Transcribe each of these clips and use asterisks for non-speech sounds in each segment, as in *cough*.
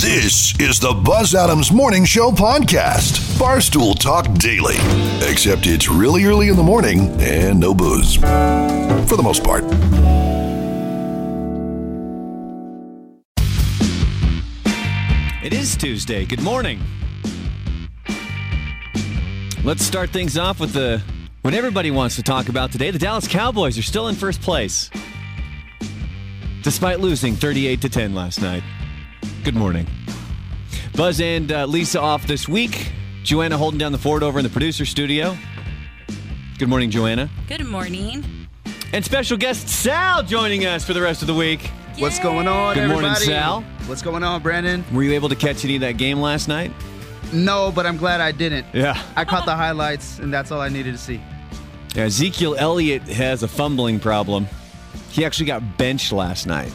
This is the Buzz Adams Morning Show podcast. Barstool Talk Daily. Except it's really early in the morning and no booze. For the most part. It is Tuesday. Good morning. Let's start things off with the what everybody wants to talk about today. The Dallas Cowboys are still in first place. Despite losing 38 to 10 last night. Good morning. Buzz and uh, Lisa off this week. Joanna holding down the fort over in the producer studio. Good morning, Joanna. Good morning. And special guest Sal joining us for the rest of the week. What's going on, Good morning, everybody? Sal. What's going on, Brandon? Were you able to catch any of that game last night? No, but I'm glad I didn't. Yeah. I caught the highlights, and that's all I needed to see. Yeah, Ezekiel Elliott has a fumbling problem. He actually got benched last night.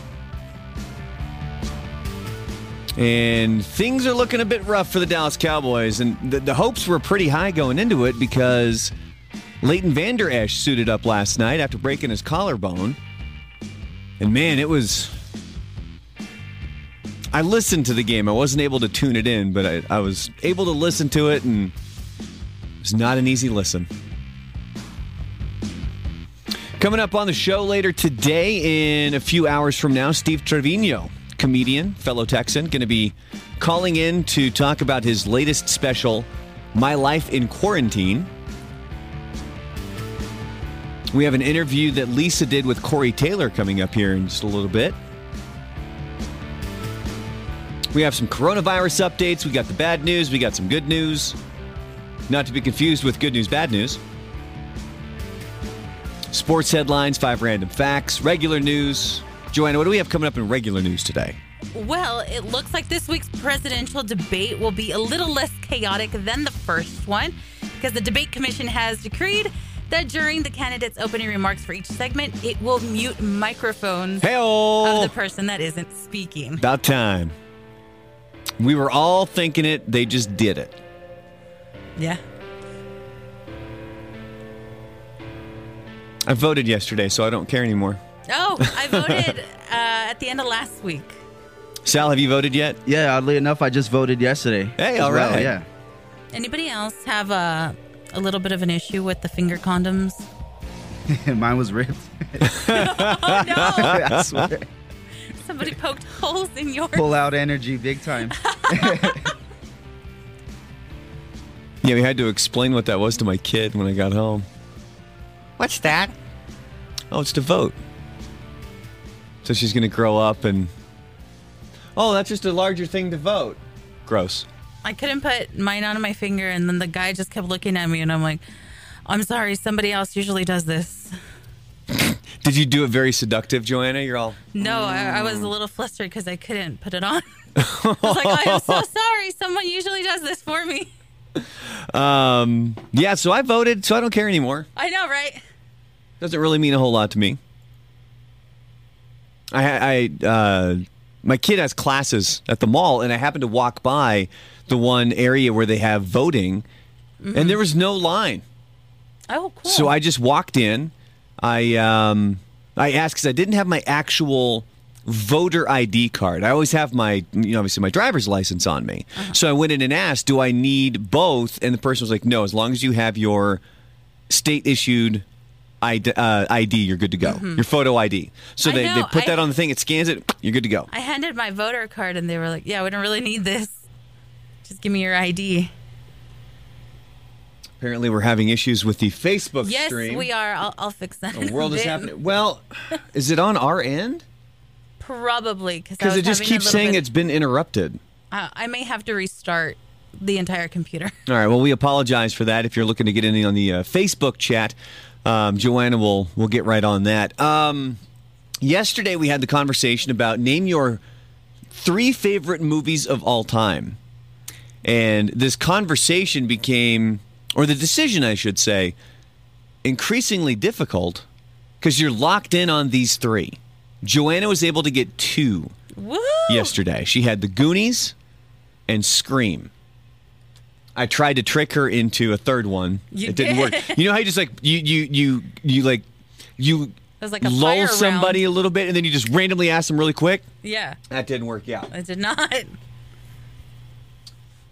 And things are looking a bit rough for the Dallas Cowboys. And the, the hopes were pretty high going into it because Leighton Vander Esch suited up last night after breaking his collarbone. And man, it was. I listened to the game. I wasn't able to tune it in, but I, I was able to listen to it, and it was not an easy listen. Coming up on the show later today, in a few hours from now, Steve Trevino, comedian, fellow Texan, going to be calling in to talk about his latest special, My Life in Quarantine. We have an interview that Lisa did with Corey Taylor coming up here in just a little bit. We have some coronavirus updates. We got the bad news. We got some good news. Not to be confused with good news, bad news. Sports headlines, five random facts, regular news. Joanna, what do we have coming up in regular news today? Well, it looks like this week's presidential debate will be a little less chaotic than the first one because the debate commission has decreed that during the candidates' opening remarks for each segment, it will mute microphones of the person that isn't speaking. about time. We were all thinking it, they just did it. Yeah. I voted yesterday, so I don't care anymore. Oh, I voted uh, at the end of last week. Sal, have you voted yet? Yeah, oddly enough, I just voted yesterday. Hey, as all well. Yeah. Anybody else have a, a little bit of an issue with the finger condoms? *laughs* Mine was ripped. *laughs* Oh, no. *laughs* I swear. Somebody poked holes in yours. Pull out energy big time. Yeah, we had to explain what that was to my kid when I got home. What's that? Oh, it's to vote. So she's going to grow up and. Oh, that's just a larger thing to vote. Gross. I couldn't put mine on my finger, and then the guy just kept looking at me, and I'm like, I'm sorry, somebody else usually does this. *laughs* Did you do it very seductive, Joanna? You're all. No, I, I was a little flustered because I couldn't put it on. *laughs* *laughs* I was like, I am so sorry. Someone usually does this for me. Um, yeah, so I voted, so I don't care anymore. I know, right? Doesn't really mean a whole lot to me. I, I, uh, my kid has classes at the mall, and I happened to walk by the one area where they have voting, and there was no line. Oh, cool. So I just walked in. I um, I asked because I didn't have my actual voter ID card. I always have my, you know, obviously my driver's license on me. So I went in and asked, "Do I need both?" And the person was like, "No, as long as you have your state issued." ID, uh, ID, you're good to go. Your photo ID. So Mm-hmm. I they, they put I- that on the thing, it scans it, you're good to go. I handed my voter card, and they were like, Yeah, we don't really need this. Just give me your ID. Apparently, we're having issues with the Facebook Yes, stream. we are. I'll, I'll fix that. The world is happening. Well, is it on our end? Probably because it just keeps saying it's been interrupted. Uh, I may have to restart the entire computer. All right. Well, we apologize for that. If you're looking to get in on the uh, Facebook chat, um, Joanna will will get right on that. Um, yesterday we had the conversation about name your three favorite movies of all time, and this conversation became, or the decision, I should say, increasingly difficult because you're locked in on these three. Joanna was able to get two Woo! yesterday. She had the Goonies and Scream. I tried to trick her into a third one. You it didn't did. work. You know how you just like you you you you like you like a lull somebody round. a little bit and then you just randomly ask them really quick. Yeah, That didn't work out. I did not.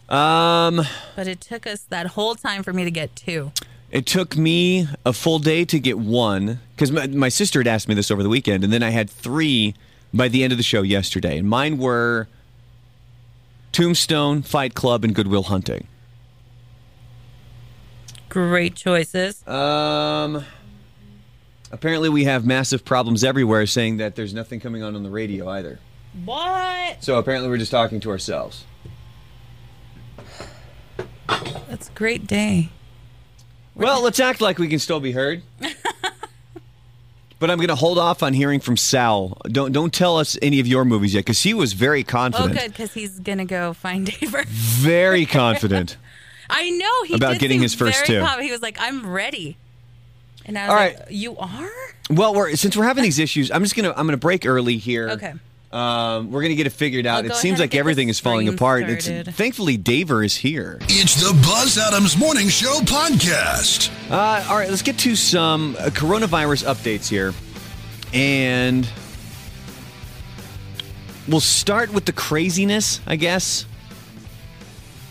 Um, But it took us that whole time for me to get two. it took me a full day to get one because my, my sister had asked me this over the weekend, and then I had three by the end of the show yesterday. And mine were Tombstone, Fight Club, and Good Will Hunting. Great choices. Um, apparently, we have massive problems everywhere saying that there's nothing coming on on the radio either. What? So apparently, we're just talking to ourselves. That's a great day. Well, let's act like we can still be heard. *laughs* but I'm going to hold off on hearing from Sal. Don't don't tell us any of your movies yet, because he was very confident. Oh, good, because he's gonna go find Daver. Very confident. *laughs* I know he About did getting his first two. calm. He was like, "I'm ready," and I was All like, right. "You are?" well, we're since we're having these issues, I'm just gonna I'm gonna break early here. Okay. Um, we're gonna get it figured out. I'll it seems like everything is falling screen apart. It's thankfully Daver is here. It's the Buzz Adams Morning Show podcast. Uh, all right, let's get to some uh, coronavirus updates here. And we'll start with the craziness, I guess.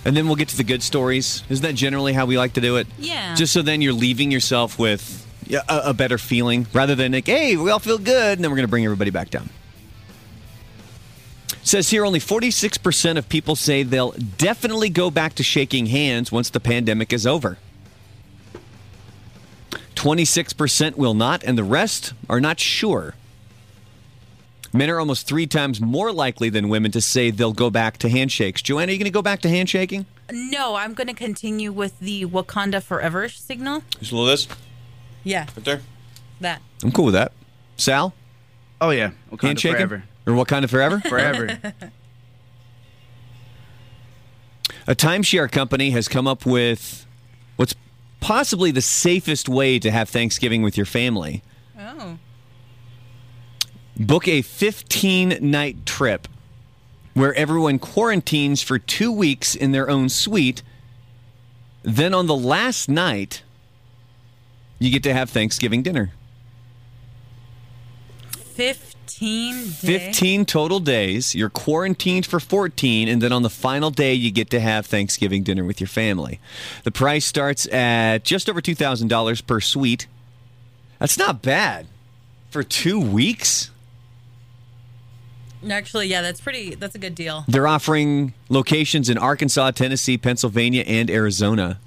And then we'll get to the good stories. Isn't that generally how we like to do it? Yeah. Just so then you're leaving yourself with a, a better feeling rather than like, hey, we all feel good, and then we're going to bring everybody back down. It says here only 46% of people say they'll definitely go back to shaking hands once the pandemic is over. 26% will not, and the rest are not sure. Men are almost three times more likely than women to say they'll go back to handshakes. Joanna, are you going to go back to handshaking? No, I'm gonna continue with the Wakanda Forever signal. Just a little this Yeah, right there. that. I'm cool with that. Sal, Oh yeah, Wakanda handshaking forever, or what kind of forever? *laughs* forever. A timeshare company has come up with what's possibly the safest way to have Thanksgiving with your family. Oh. Book a 15 night trip where everyone quarantines for two weeks in their own suite. Then on the last night, you get to have Thanksgiving dinner. 15 days. 15 total days. You're quarantined for 14, and then on the final day, you get to have Thanksgiving dinner with your family. The price starts at just over $2,000 per suite. That's not bad for two weeks. Actually, yeah, that's pretty. That's a good deal. They're offering locations in Arkansas, Tennessee, Pennsylvania, and Arizona.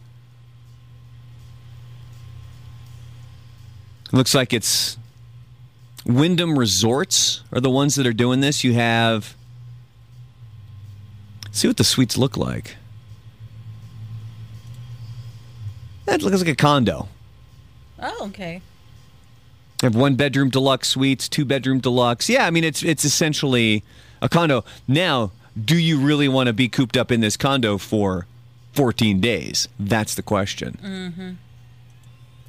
Looks like it's Wyndham Resorts are the ones that are doing this. You have. See what the suites look like. That looks like a condo. Oh, okay. Have one bedroom deluxe suites, two bedroom deluxe. Yeah, I mean it's it's essentially a condo. Now, do you really want to be cooped up in this condo for 14 days? That's the question. Mm-hmm.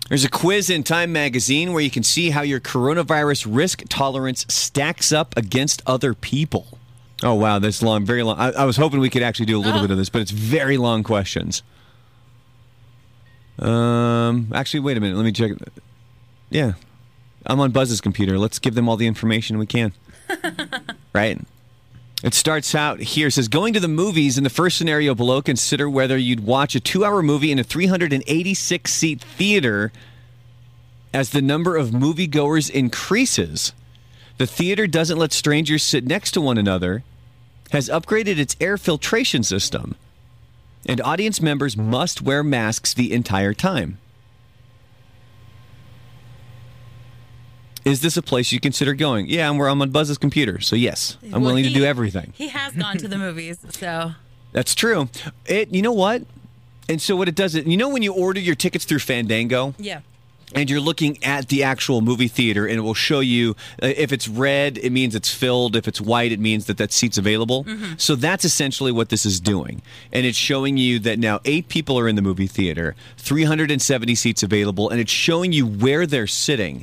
There's a quiz in Time magazine where you can see how your coronavirus risk tolerance stacks up against other people. Oh wow, that's long, very long. I, I was hoping we could actually do a little Oh. bit of this, but it's very long questions. Um, actually, wait a minute. Let me check. Yeah, I'm on Buzz's computer. Let's give them all the information we can. *laughs* right? It starts out here. It says going to the movies in the first scenario below, consider whether you'd watch a two hour movie in a 386 seat theater as the number of moviegoers increases. The theater doesn't let strangers sit next to one another, has upgraded its air filtration system, and audience members must wear masks the entire time. Is this a place you consider going? Yeah, I'm, I'm on Buzz's computer, so yes, I'm Well, willing to do everything. He has gone to the *laughs* movies, so That's true. It, you know what? And so what it does, is, you know, when you order your tickets through Fandango, yeah. and you're looking at the actual movie theater and it will show you uh, if it's red it means it's filled if it's white it means that that seat's available so that's essentially what this is doing and it's showing you that now eight people are in the movie theater 370 seats available and it's showing you where they're sitting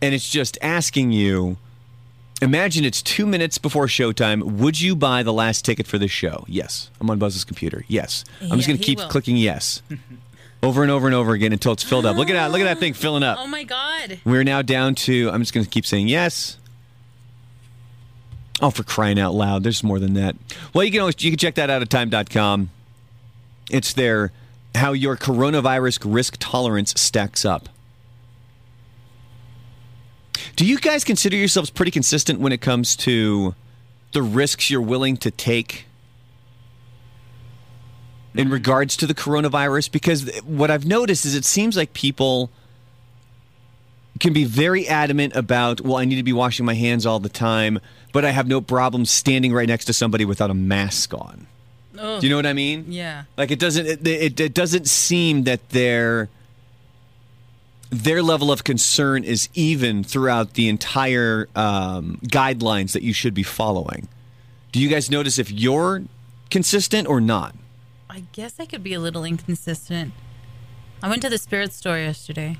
and it's just asking you imagine it's two minutes before showtime would you buy the last ticket for this show yes i'm on buzz's computer yes i'm just going to keep will. clicking yes *laughs* over and over and over again until it's filled up look at that look at that thing filling up Oh my God. we're now down to, I'm just going to keep saying yes. Oh, for crying out loud. There's more than that. Well, you can always, you can check that out at time.com. It's there. how your coronavirus risk tolerance stacks up. Do you guys consider yourselves pretty consistent when it comes to the risks you're willing to take in regards to the coronavirus? Because what I've noticed is it seems like people can be very adamant about, well, I need to be washing my hands all the time, but I have no problem standing right next to somebody without a mask on. Do you know what I mean? Yeah. Like it doesn't it, it, it doesn't seem that their their level of concern is even throughout the entire um, guidelines that you should be following. Do you guys notice if you're consistent or not? I guess I could be a little inconsistent. I went to the spirit store yesterday.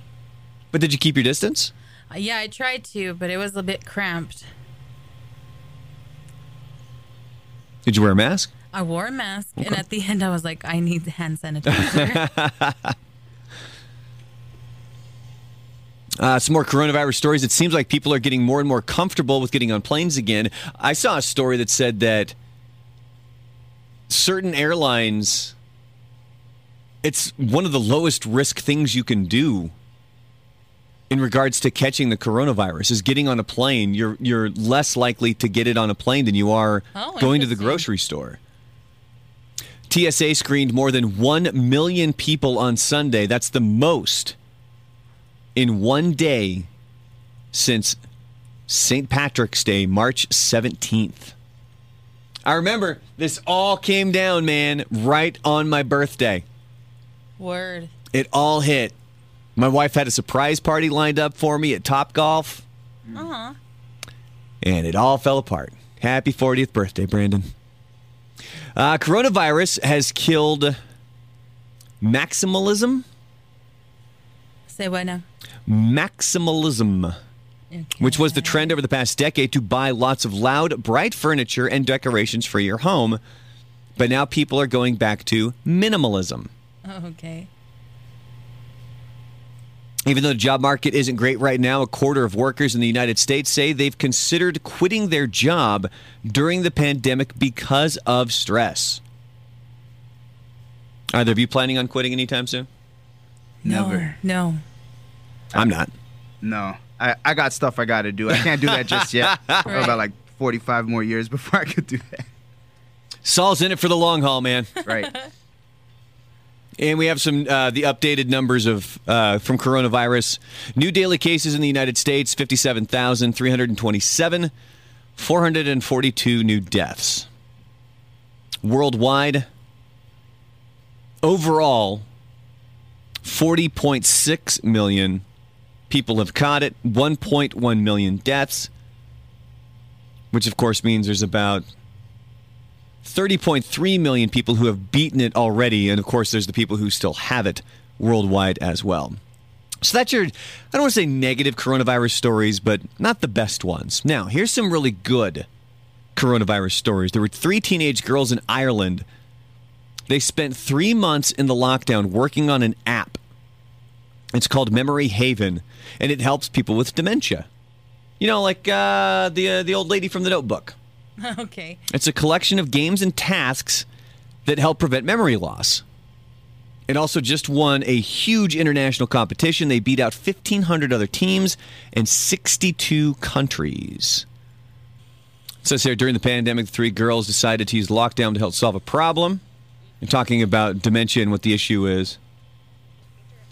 But did you keep your distance? Uh, yeah, I tried to, but it was a bit cramped. Did you wear a mask? I wore a mask, and at the end, I was like, I need the hand sanitizer. *laughs* Uh, some more coronavirus stories. It seems like people are getting more and more comfortable with getting on planes again. I saw a story that said that certain airlines, it's one of the lowest risk things you can do in regards to catching the coronavirus is getting on a plane. You're you're less likely to get it on a plane than you are Oh, going to the grocery store. TSA screened more than 1 million people on Sunday. That's the most in one day since St. Patrick's Day, March 17th. I remember this all came down, man, right on my birthday. Word. It all hit. My wife had a surprise party lined up for me at Top Golf. Uh-huh. And it all fell apart. Happy 40th birthday, Brandon. Uh, coronavirus has killed maximalism. Say what now? Maximalism. which was the trend over the past decade to buy lots of loud, bright furniture and decorations for your home. But now people are going back to minimalism. Oh, okay. Even though the job market isn't great right now, a quarter of workers in the United States say they've considered quitting their job during the pandemic because of stress. Either of you planning on quitting anytime soon? Never. No. I'm not. No. I, I got stuff I got to do. I can't do that just yet. *laughs* Right. About like 45 more years before I could do that. Sal's in it for the long haul, man. Right. *laughs* And we have some uh, the updated numbers of uh, from coronavirus. New daily cases in the United States: fifty-seven thousand three hundred twenty-seven, four hundred and forty-two new deaths. Worldwide, overall, forty point six million people have caught it. One point one million deaths, which of course means there's about 30.3 million people who have beaten it already. And of course, there's the people who still have it worldwide as well. So that's your, I don't want to say negative coronavirus stories, but not the best ones. Now, here's some really good coronavirus stories. There were three teenage girls in Ireland. They spent three months in the lockdown working on an app. It's called Memory Haven, and it helps people with dementia. You know, like uh, the uh, the old lady from the Notebook. *laughs* okay. It's a collection of games and tasks that help prevent memory loss. It also just won a huge international competition. They beat out 1,500 other teams in 62 countries. It says here during the pandemic, the three girls decided to use lockdown to help solve a problem. They're talking about dementia and what the issue is.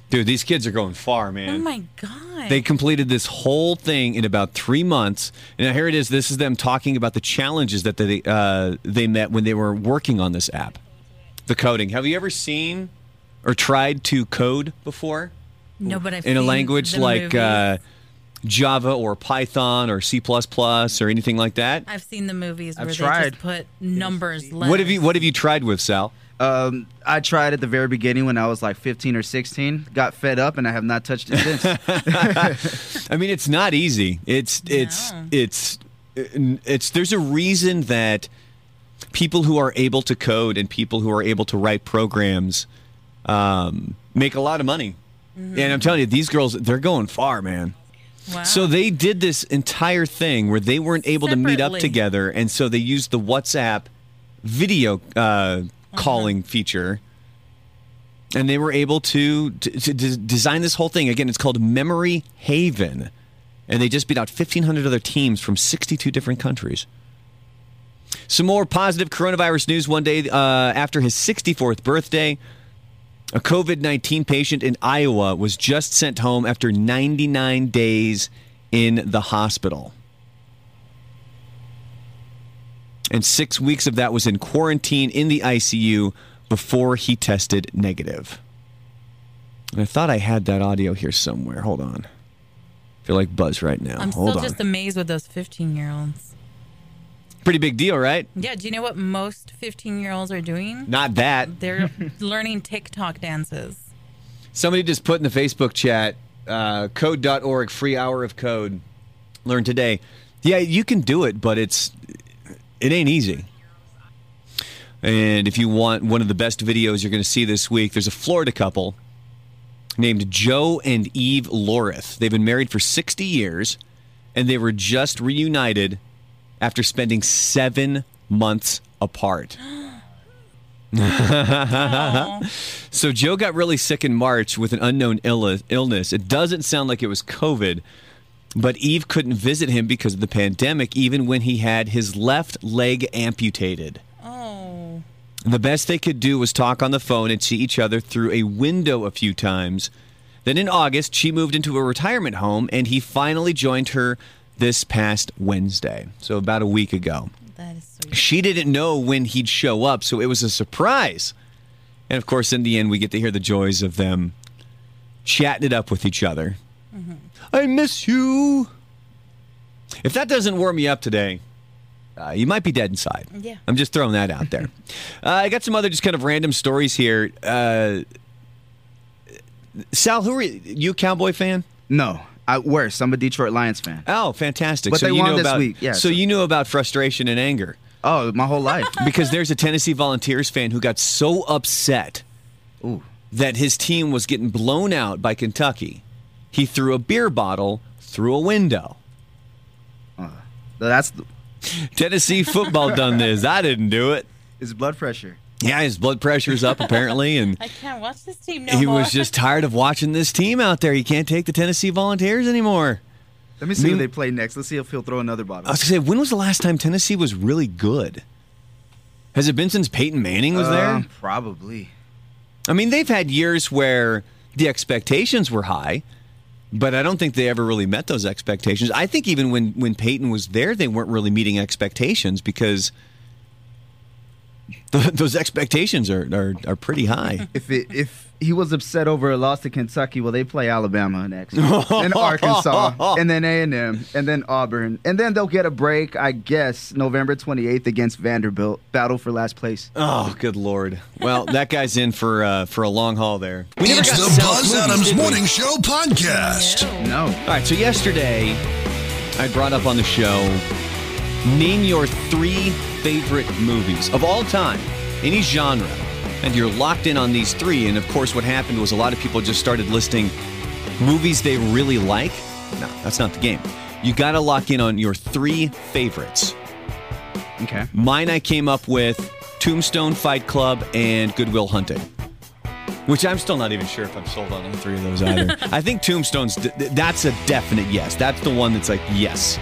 Dude, these kids are going far, man. Oh my god. They completed this whole thing in about three months, and here it is. This is them talking about the challenges that they uh, they met when they were working on this app. The coding. Have you ever seen or tried to code before no, but I've in a language the like uh, Java or Python or C or anything like that? I've seen the movies where I've they tried. just put numbers. What have you. What have you tried with Sal? Um, I tried at the very beginning when I was like 15 or 16. Got fed up, and I have not touched it since. *laughs* I mean, it's not easy. It's it's No. it's it's. There's a reason that people who are able to code and people who are able to write programs um, make a lot of money. And I'm telling you, these girls, they're going far, man. Wow. So they did this entire thing where they weren't able to meet up together, and so they used the WhatsApp video uh, calling feature and they were able to, to, to design this whole thing. Again, it's called Memory Haven, and they just beat out 1,500 other teams from 62 different countries. Some more positive coronavirus news one day uh, after his 64th birthday. A COVID 19 patient in Iowa was just sent home after 99 days in the hospital. And six weeks of that was in quarantine in the ICU before he tested negative. And I thought I had that audio here somewhere. Hold on. I feel like Buzz right now. I'm Hold still on. just amazed with those 15 year olds. Pretty big deal, right? Yeah, do you know what most 15 year olds are doing? Not that. They're *laughs* learning TikTok dances. Somebody just put in the Facebook chat, uh, code.org, free hour of code. Learn today. Yeah, you can do it, but it's it ain't easy. And if you want one of the best videos you're going to see this week, there's a Florida couple named Joe and Eve Lorith. They've been married for 60 years, and they were just reunited after spending seven months apart. *gasps* So Joe got really sick in March with an unknown illness. It doesn't sound like it was COVID, but Eve couldn't visit him because of the pandemic, even when he had his left leg amputated. Oh. The best they could do was talk on the phone and see each other through a window a few times. Then in August, she moved into a retirement home, and he finally joined her this past Wednesday, so about a week ago. That is sweet. She didn't know when he'd show up, so it was a surprise. And of course, in the end, we get to hear the joys of them chatting it up with each other. Mm-hmm. I miss you. If that doesn't warm you up today, uh, you might be dead inside. Yeah. I'm just throwing that out there. *laughs* uh, I got some other just kind of random stories here. Uh, Sal, who are you? You a Cowboy fan? No, I worse. I'm a Detroit Lions fan. Oh, fantastic! But so they you won know this about week, yeah, so so- you knew about frustration and anger Oh, my whole life. *laughs* because there's a Tennessee Volunteers fan who got so upset Ooh. that his team was getting blown out by Kentucky, he threw a beer bottle through a window. That's Tennessee football done this. I didn't do it. his blood pressure. Yeah, his blood pressure's up apparently, and I can't watch this team no he more. was just tired of watching this team out there. He can't take the Tennessee Volunteers anymore. Let me see Me- who they play next. Let's see if he'll throw another bottle. I was gonna say, when was the last time Tennessee was really good? Has it been since Peyton Manning was there? Um, probably. I mean, they've had years where the expectations were high, but I don't think they ever really met those expectations. I think even when when Peyton was there, they weren't really meeting expectations because th- *laughs* those expectations are, are are pretty high. If it, if he was upset over a loss to Kentucky, well, they play Alabama next, and *laughs* Arkansas, and then A and M, and then Auburn, and then they'll get a break, I guess, November 28th against Vanderbilt, battle for last place. Oh, good lord! Well, that guy's in for uh, for a long haul there. We never got the Buzz movies, Adams? Morning Show podcast. No, All right, so yesterday I brought up on the show name your three favorite movies of all time, any genre. And you're locked in on these three. And of course, what happened was a lot of people just started listing movies they really like. No, that's not the game. You got to lock in on your three favorites. okay. Mine I came up with Tombstone, Fight Club, and Good Will Hunting. Which I'm still not even sure if I'm sold on all three of those either. *laughs* I think Tombstone's that's a definite yes. That's the one that's like yes.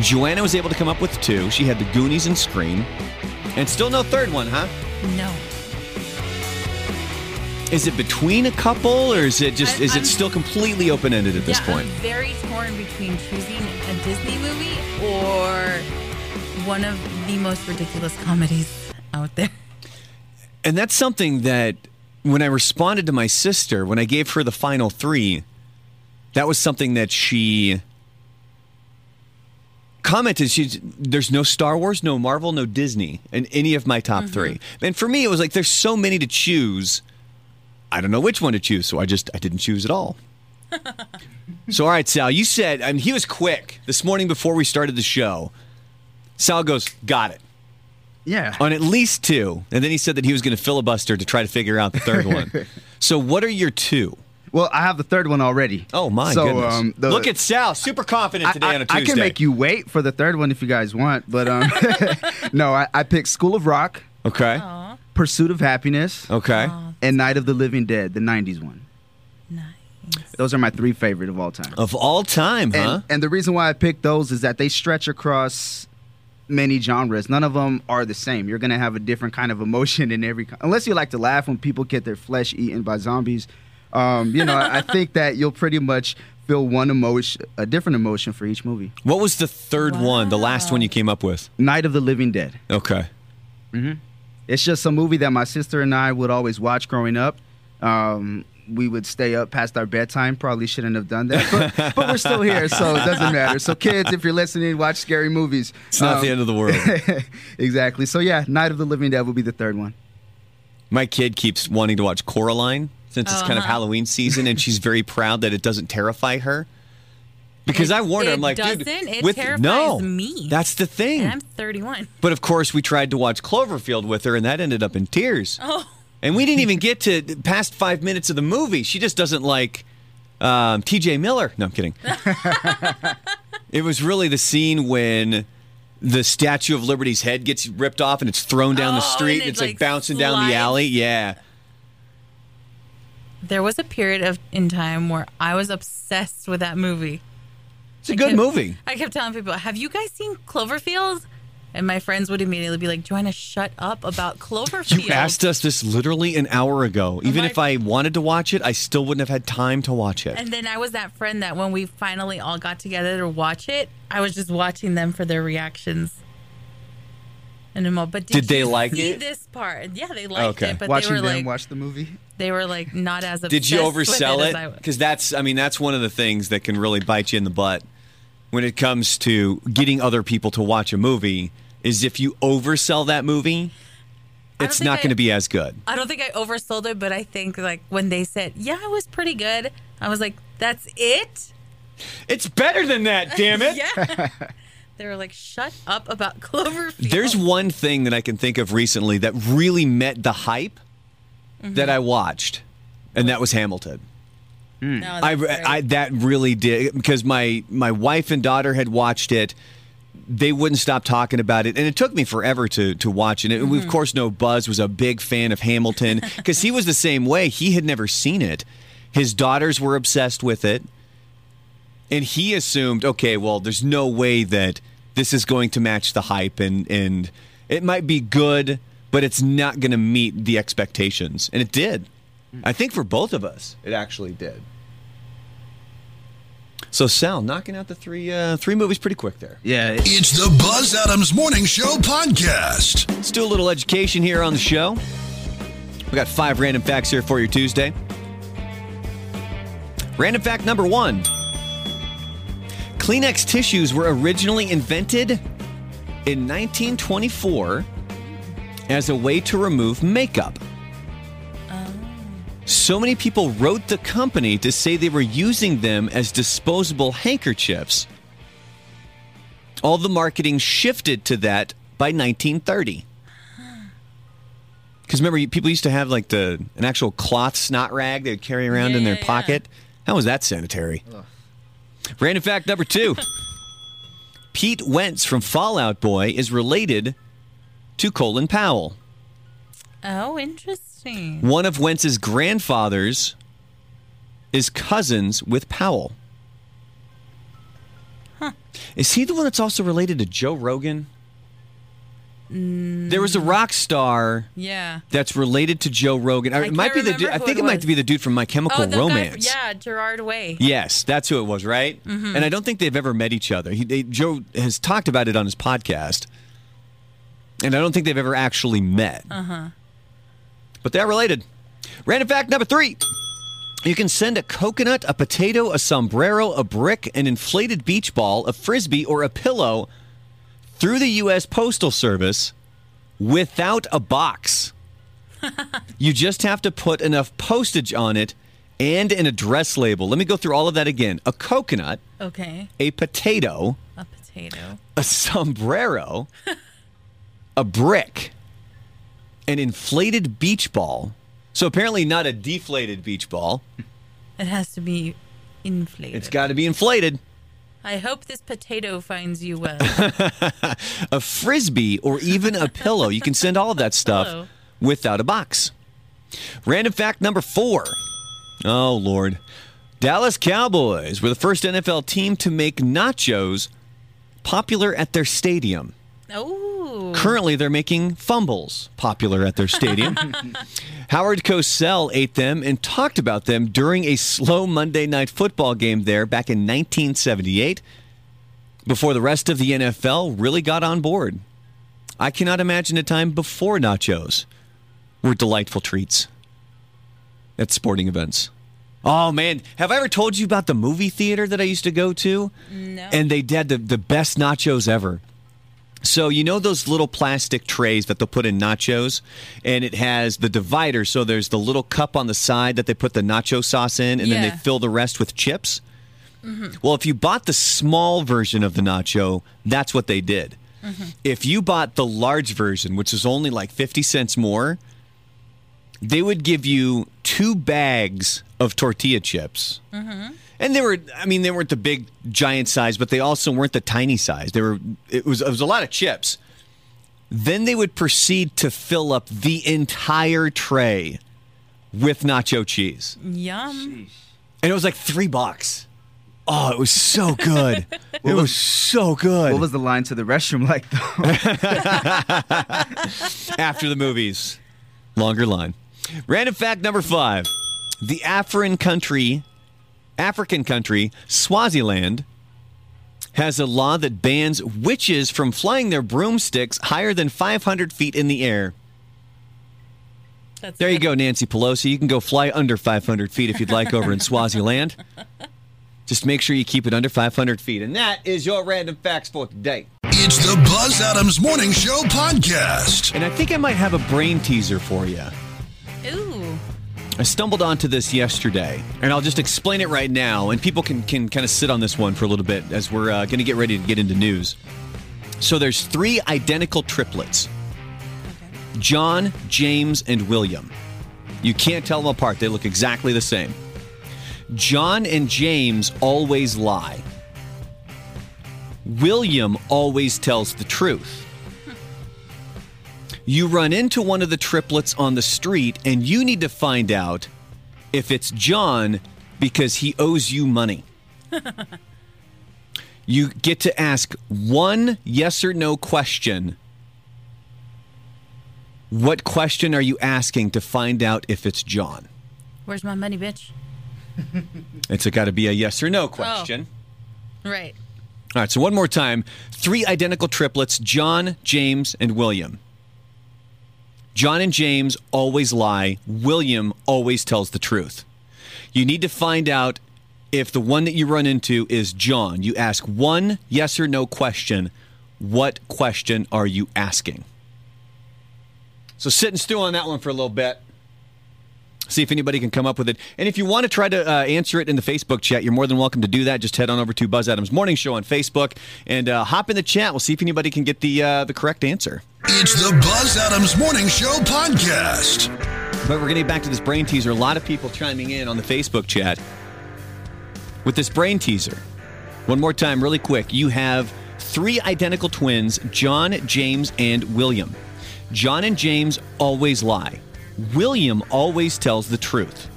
Joanna was able to come up with two. She had the Goonies and Scream, and still no third one, huh? no. Is it between a couple, or is it just I- is it still completely open ended at this yeah, point? I'm very torn between choosing a Disney movie or one of the most ridiculous comedies out there. And that's something that when I responded to my sister, when I gave her the final three, that was something that she commented. She, there's no Star Wars, no Marvel, no Disney in any of my top mm-hmm. three. And for me, it was like there's so many to choose. I don't know which one to choose, so I just I didn't choose at all. *laughs* so all right, Sal, you said, and he was quick this morning before we started the show. Sal goes, got it Yeah. on at least two, and then he said that he was going to filibuster to try to figure out the third one. *laughs* so, what are your two? Well, I have the third one already. Oh my so, goodness! Um, the- Look at Sal, super confident I, today I- on a Tuesday. I can make you wait for the third one if you guys want, but um, *laughs* no, I, I picked School of Rock, okay. Pursuit of Happyness, Okay. and Night of the Living Dead, the '90s one. Nice. Those are my three favorite of all time. Of all time, huh? And, and the reason why I picked those is that they stretch across many genres. None of them are the same. You're gonna have a different kind of emotion in every, unless you like to laugh when people get their flesh eaten by zombies. Um, you know, I, I think *laughs* that you'll pretty much feel one emotion, a different emotion for each movie. what was the third one, the last one you came up with? Night of the Living Dead. Okay. It's just a movie that my sister and I would always watch growing up. Um, we would stay up past our bedtime. Probably shouldn't have done that, but, *laughs* but we're still here, so it doesn't matter. So, kids, if you're listening, watch scary movies. It's not Um, the end of the world. *laughs* exactly. So, yeah, Night of the Living Dead will be the third one. My kid keeps wanting to watch Coraline since it's kind of Uh-huh. Halloween season, and she's very proud that it doesn't terrify her. Because It- I warned her, I'm like, dude, doesn't. It with terrifies no, me. that's the thing. And I'm 31. But of course, we tried to watch Cloverfield with her, and that ended up in tears. Oh. And we didn't even get to past five minutes of the movie. She just doesn't like um, T.J. Miller. No, I'm kidding. *laughs* it was really the scene when the Statue of Liberty's head gets ripped off and it's thrown down the Oh, street. and and it's like, like, bouncing down the alley. Yeah. There was a period of in time where I was obsessed with that movie. It's a good kept- movie. I kept telling people, "Have you guys seen Cloverfield?" And my friends would immediately be like, "Joanna, shut up about Cloverfield." You asked us this literally an hour ago. Even like- if I wanted to watch it, I still wouldn't have had time to watch it. And then I was that friend that when we finally all got together to watch it, I was just watching them for their reactions. And I'm but did, Did they like see it? this part? Yeah, they liked Okay. it, but Watching they were them like, watch the movie. they were like not as obsessed Did you oversell it? Because that's, I mean, that's one of the things that can really bite you in the butt when it comes to getting other people to watch a movie. Is if you oversell that movie, it's not going to be as good. I don't think I oversold it, but I think like when they said, "Yeah, it was pretty good," I was like, "That's it." It's better than that, damn it. *laughs* Yeah. They were like, "Shut up about *laughs* Cloverfield." There's one thing that I can think of recently that really met the hype Mm-hmm. that I watched, and that was Hamilton. No, I. I that really did because my my wife and daughter had watched it. They wouldn't stop talking about it, and it took me forever to to watch it. And we of course know Buzz was a big fan of Hamilton because he was the same way. He had never seen it. His daughters were obsessed with it, and he assumed, okay, well, there's no way that this is going to match the hype, and and it might be good, but it's not going to meet the expectations, and it did. I think for both of us, it actually did. So Sal, knocking out the three uh, three movies pretty quick there. Yeah, it- It's the Buzz Adams Morning Show podcast. Let's do a little education here on the show. We got five random facts here for your Tuesday. Random fact number one Kleenex tissues were originally invented in 1924 as a way to remove makeup. Oh. So many people wrote the company to say they were using them as disposable handkerchiefs. All the marketing shifted to that by 1930. Because remember, people used to have like the an actual cloth snot rag they'd carry around Yeah, in their yeah, yeah. pocket. How was that sanitary? Random fact number two: *laughs* Pete Wentz from Fall Out Boy is related to Colin Powell. oh, interesting. One of Wentz's grandfathers is cousins with Powell. Is he the one that's also related to Joe Rogan? There was a rock star Yeah. that's related to Joe Rogan. I it might be the dude. I think it, it might be the dude from My Chemical Oh, Romance. Guy, yeah, Gerard Way. Yes, that's who it was, right? Mm-hmm. And I don't think they've ever met each other. He, they, Joe has talked about it on his podcast, and I don't think they've ever actually met. Uh Uh-huh. huh. But they're related. Random fact number three: You can send a coconut, a potato, a sombrero, a brick, an inflated beach ball, a frisbee, or a pillow through the U.S. Postal Service without a box. *laughs* you just have to put enough postage on it and an address label. Let me go through all of that again. A coconut, Okay. a potato, A potato. a sombrero, *laughs* a brick, an inflated beach ball. So apparently not a deflated beach ball. It has to be inflated. It's got to be inflated. I hope this potato finds you well. *laughs* A frisbee or even a pillow. You can send all of that *laughs* stuff Pillow. without a box. Random fact number four. Oh, Lord. Dallas Cowboys were the first NFL team to make nachos popular at their stadium. Oh. Currently, they're making fumbles popular at their stadium. *laughs* Howard Cosell ate them and talked about them during a slow Monday night football game there back in 1978 before the rest of the NFL really got on board. I cannot imagine a time before nachos were delightful treats at sporting events. Oh man, have I ever told you about the movie theater that I used to go to? No. And they did the, the best nachos ever. So you know those little plastic trays that they'll put in nachos, and it has the divider. So there's the little cup on the side that they put the nacho sauce in, and then they fill the rest with chips. Mm-hmm. Well, if you bought the small version of the nacho, that's what they did. Mm-hmm. If you bought the large version, which is only like 50 cents more, they would give you two bags of tortilla chips. Mm-hmm. And they were, I mean, they weren't the big giant size, but they also weren't the tiny size. They were, it was, it was a lot of chips. Then they would proceed to fill up the entire tray with nacho cheese. Yum. And it was like three bucks. Oh, it was so good. *laughs* it was so good. What was the line to the restroom like though? *laughs* after the movies. Longer line. Random fact number five: the African country, African country Swaziland, has a law that bans witches from flying their broomsticks higher than 500 feet in the air. That's There you go, Nancy Pelosi. You can go fly under 500 feet if you'd like over in *laughs* Swaziland. Just make sure you keep it under 500 feet. And that is your random facts for today. It's the Buzz Adams Morning Show podcast. And I think I might have a brain teaser for you. I stumbled onto this yesterday, and I'll just explain it right now, and people can, can kind of sit on this one for a little bit as we're uh, going to get ready to get into news. So there's three identical triplets John, James, and William. You can't tell them apart, they look exactly the same. John and James always lie. William always tells the truth. You run into one of the triplets on the street and you need to find out if it's John because he owes you money. *laughs* you get to ask one yes or no question. What question are you asking to find out if it's John? Where's my money, bitch? *laughs* It's got to be a yes or no oh. question. Right. All right, so one more time. Three identical triplets John, James, and William. John and James always lie. William always tells the truth. You need to find out if the one that you run into is John. You ask one yes or no question. What question are you asking? So sit and stew on that one for a little bit. See if anybody can come up with it. And if you want to try to uh, answer it in the Facebook chat, you're more than welcome to do that. Just head on over to Buzz Adams Morning Show on Facebook and uh, hop in the chat. We'll see if anybody can get the uh, the correct answer. It's the Buzz Adams Morning Show podcast. But we're getting back to this brain teaser. A lot of people chiming in on the Facebook chat with this brain teaser. One more time, really quick. You have three identical twins John, James, and William. John and James always lie. William always tells the truth.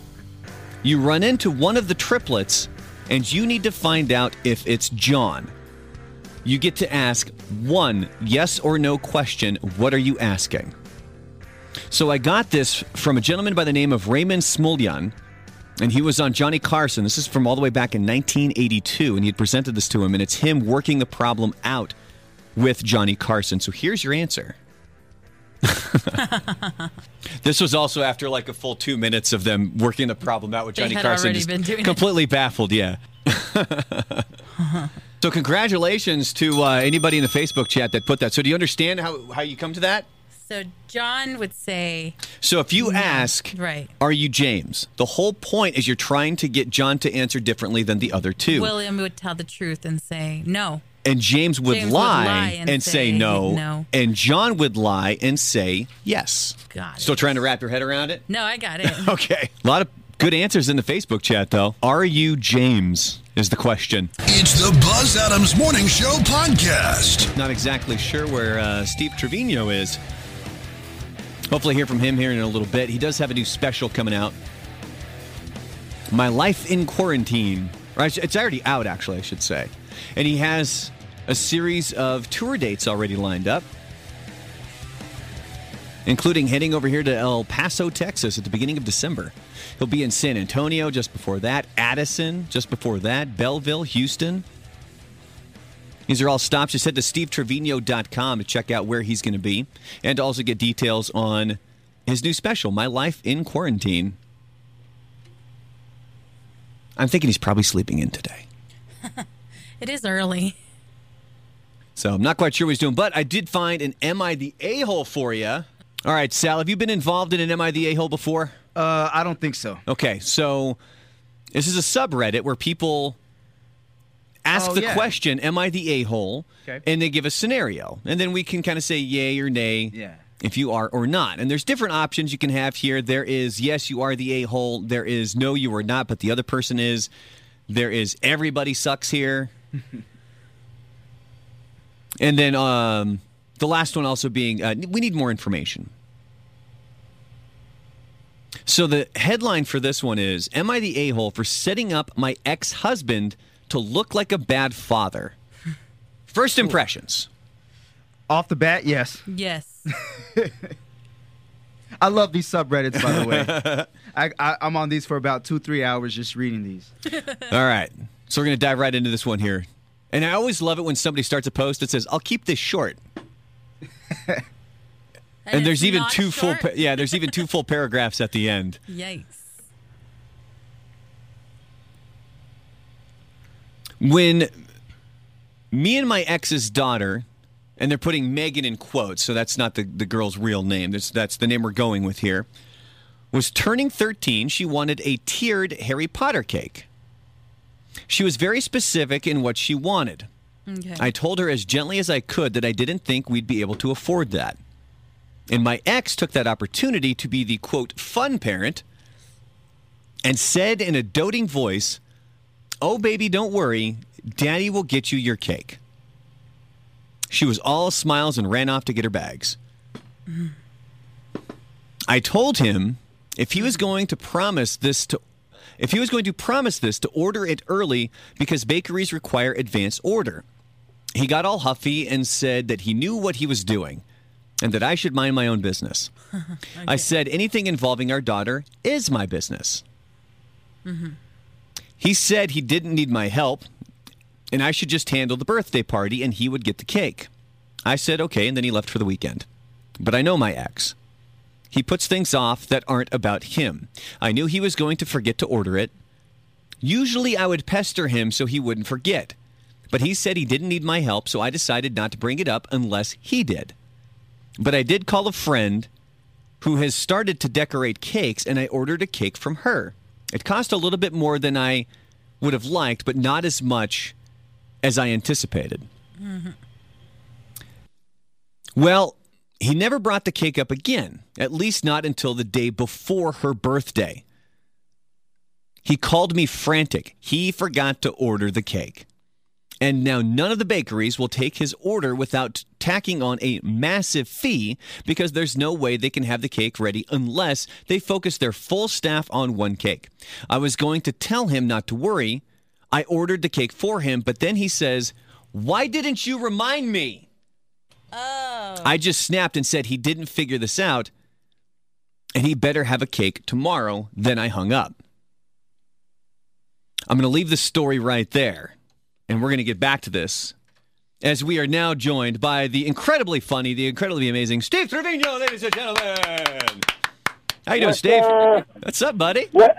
You run into one of the triplets, and you need to find out if it's John. You get to ask one yes or no question. What are you asking? So I got this from a gentleman by the name of Raymond Smullyan, and he was on Johnny Carson. This is from all the way back in 1982, and he had presented this to him, and it's him working the problem out with Johnny Carson. So here's your answer. *laughs* this was also after like a full two minutes of them working the problem out with They Johnny had Carson. already been doing it. completely baffled, yeah. *laughs* so congratulations to uh, anybody in the Facebook chat that put that. So do you understand how, how you come to that? So John would say, So if you ask, right. are you James? The whole point is you're trying to get John to answer differently than the other two. William would tell the truth and say no. And James would, James would lie, lie and, and say, say no, no. And John would lie and say yes. Got Still it. trying to wrap your head around it? No, I got it. *laughs* Okay. A lot of good answers in the Facebook chat, though. Are you James? Is the question. It's the Buzz Adams Morning Show podcast. Not exactly sure where uh, Steve Trevino is. Hopefully, hear from him here in a little bit. He does have a new special coming out. My Life in Quarantine. Right, it's already out, actually, I should say. And he has a series of tour dates already lined up, including heading over here to El Paso, Texas at the beginning of December. He'll be in San Antonio just before that, Addison just before that, Belleville, Houston. These are all stops. Just head to stevetrevino.com to check out where he's going to be and to also get details on his new special, My Life in Quarantine. I'm thinking he's probably sleeping in today. *laughs* It is early. So I'm not quite sure what he's doing, but I did find an Am I the A hole for you. All right, Sal, have you been involved in an Am I the A hole before? Uh, I don't think so. Okay, so this is a subreddit where people ask Oh, the yeah. question, Am I the a hole? Okay. And they give a scenario. And then we can kind of say yay or nay Yeah. if you are or not. And there's different options you can have here. There is yes, you are the a hole. There is no, you are not, but the other person is. There is everybody sucks here. *laughs* and then um, the last one also being uh, we need more information. So the headline for this one is Am I the a hole for setting up my ex husband to look like a bad father? *laughs* First impressions. Off the bat, yes. Yes. *laughs* I love these subreddits, by the way. *laughs* I, I, I'm on these for about two, three hours just reading these. All right. So we're going to dive right into this one here. And I always love it when somebody starts a post that says, I'll keep this short. *laughs* And, it's there's even two full, pa- yeah, there's even two full *laughs* paragraphs at the end. Yikes. When me and my ex's daughter, and they're putting Megan in quotes, so that's not the, the girl's real name. That's, that's the name we're going with here. Was turning 13, she wanted a tiered Harry Potter cake. She was very specific in what she wanted. Okay. I told her as gently as I could that I didn't think we'd be able to afford that. And my ex took that opportunity to be the quote fun parent and said in a doting voice, Oh, baby, don't worry. Daddy will get you your cake. She was all smiles and ran off to get her bags. Mm. I told him if he was going to promise this to if he was going to promise this to order it early because bakeries require advance order. He got all huffy and said that he knew what he was doing and that I should mind my own business. *laughs* I said anything involving our daughter is my business. Mm-hmm. He said he didn't need my help and I should just handle the birthday party and he would get the cake. I said okay, and then he left for the weekend. But I know my ex. He puts things off that aren't about him. I knew he was going to forget to order it. Usually I would pester him so he wouldn't forget. But he said he didn't need my help, so I decided not to bring it up unless he did. But I did call a friend who has started to decorate cakes, and I ordered a cake from her. It cost a little bit more than I would have liked, but not as much as I anticipated. Mm-hmm. Well, he never brought the cake up again, at least not until the day before her birthday. He called me frantic. He forgot to order the cake. And now none of the bakeries will take his order without tacking on a massive fee because there's no way they can have the cake ready unless they focus their full staff on one cake. I was going to tell him not to worry. I ordered the cake for him, but then he says, Why didn't you remind me? Oh. I just snapped and said he didn't figure this out and he better have a cake tomorrow. Then I hung up. I'm going to leave the story right there and we're going to get back to this as we are now joined by the incredibly funny, the incredibly amazing Steve Trevino, ladies and gentlemen. How you doing, Steve? What's up, buddy? What?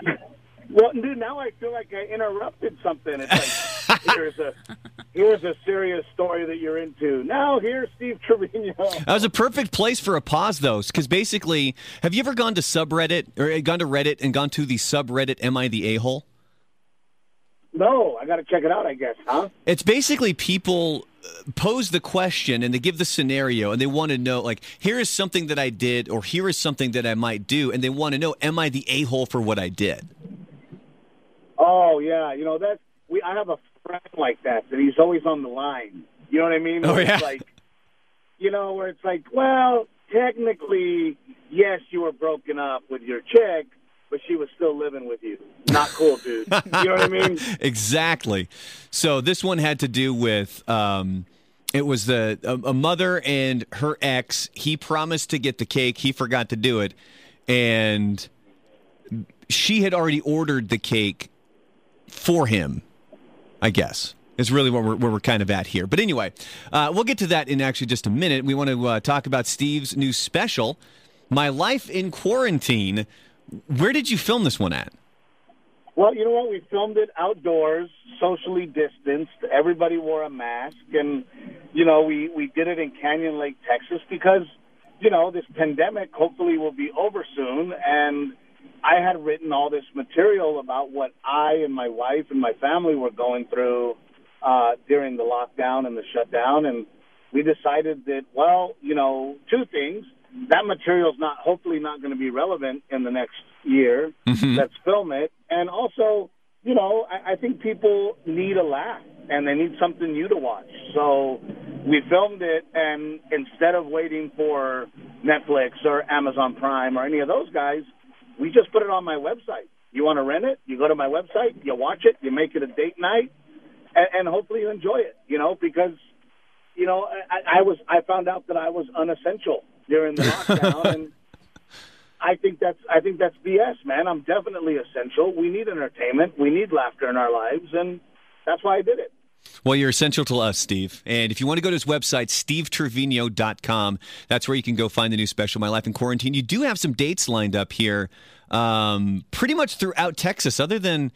Well, dude, now I feel like I interrupted something. It's like *laughs* here's a here's a serious story that you're into. Now here's Steve Trevino. That was a perfect place for a pause, though, because basically, have you ever gone to subreddit or gone to Reddit and gone to the subreddit "Am I the a hole"? No, I got to check it out. I guess, huh? It's basically people uh, pose the question and they give the scenario and they want to know, like, here is something that I did or here is something that I might do, and they want to know, am I the a hole for what I did? Oh yeah, you know that's we. I have a friend like that, and he's always on the line. You know what I mean? Oh, yeah? It's like, you know, where it's like, well, technically, yes, you were broken up with your chick, but she was still living with you. Not cool, dude. you know what I *laughs* mean? exactly. So this one had to do with um, it was the a, a mother and her ex. He promised to get the cake. He forgot to do it, and she had already ordered the cake for him. I guess is really where we're, where we're kind of at here. But anyway, uh, we'll get to that in actually just a minute. We want to uh, talk about Steve's new special, "My Life in Quarantine." Where did you film this one at? Well, you know what? We filmed it outdoors, socially distanced. Everybody wore a mask, and you know, we we did it in Canyon Lake, Texas, because you know this pandemic hopefully will be over soon, and I had written all this material about what I and my wife and my family were going through uh, during the lockdown and the shutdown, and we decided that well, you know, two things that material is not hopefully not going to be relevant in the next year. Mm-hmm. Let's film it, and also, you know, I, I think people need a laugh and they need something new to watch. So we filmed it, and instead of waiting for Netflix or Amazon Prime or any of those guys, we just put it on my website. You want to rent it? You go to my website, you watch it, you make it a date night, and, and hopefully you enjoy it. You know, because you know, I, I was I found out that I was unessential during the lockdown, and *laughs* I think that's I think that's BS, man. I'm definitely essential. We need entertainment, we need laughter in our lives, and that's why I did it. Well, you're essential to us, Steve. And if you want to go to his website, stevetrevino.com, that's where you can go find the new special, My Life in Quarantine. You do have some dates lined up here um, pretty much throughout Texas, other than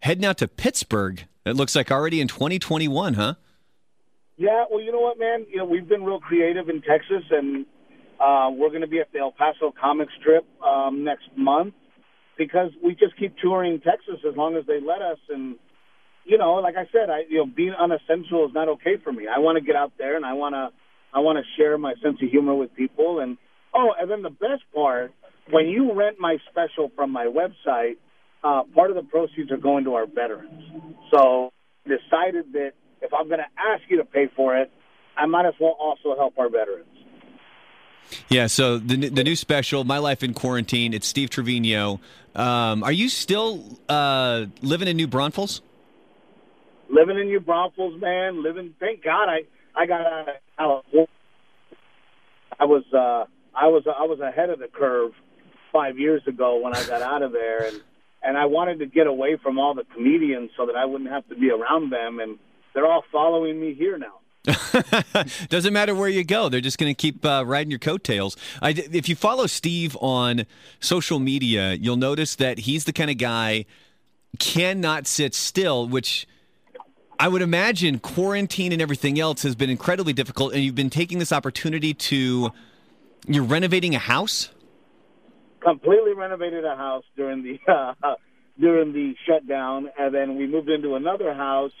heading out to Pittsburgh. It looks like already in 2021, huh? Yeah, well, you know what, man? You know, we've been real creative in Texas, and uh, we're going to be at the El Paso Comic Strip um, next month because we just keep touring Texas as long as they let us. And you know, like I said, I you know, being unessential is not okay for me. I want to get out there and I want to I want to share my sense of humor with people. And oh, and then the best part, when you rent my special from my website, uh, part of the proceeds are going to our veterans. So decided that if I'm going to ask you to pay for it, I might as well also help our veterans. Yeah, so the the new special, My Life in Quarantine, it's Steve Trevino. Um, are you still uh, living in New Braunfels? Living in New Braunfels, man. Living. Thank God I I got out of California. I was uh, I was I was ahead of the curve five years ago when I got out of there, and and I wanted to get away from all the comedians so that I wouldn't have to be around them, and they're all following me here now. *laughs* Doesn't matter where you go; they're just going to keep uh, riding your coattails. I, if you follow Steve on social media, you'll notice that he's the kind of guy cannot sit still, which I would imagine quarantine and everything else has been incredibly difficult. And you've been taking this opportunity to you're renovating a house. Completely renovated a house during the *laughs* uh, during the shutdown, and then we moved into another house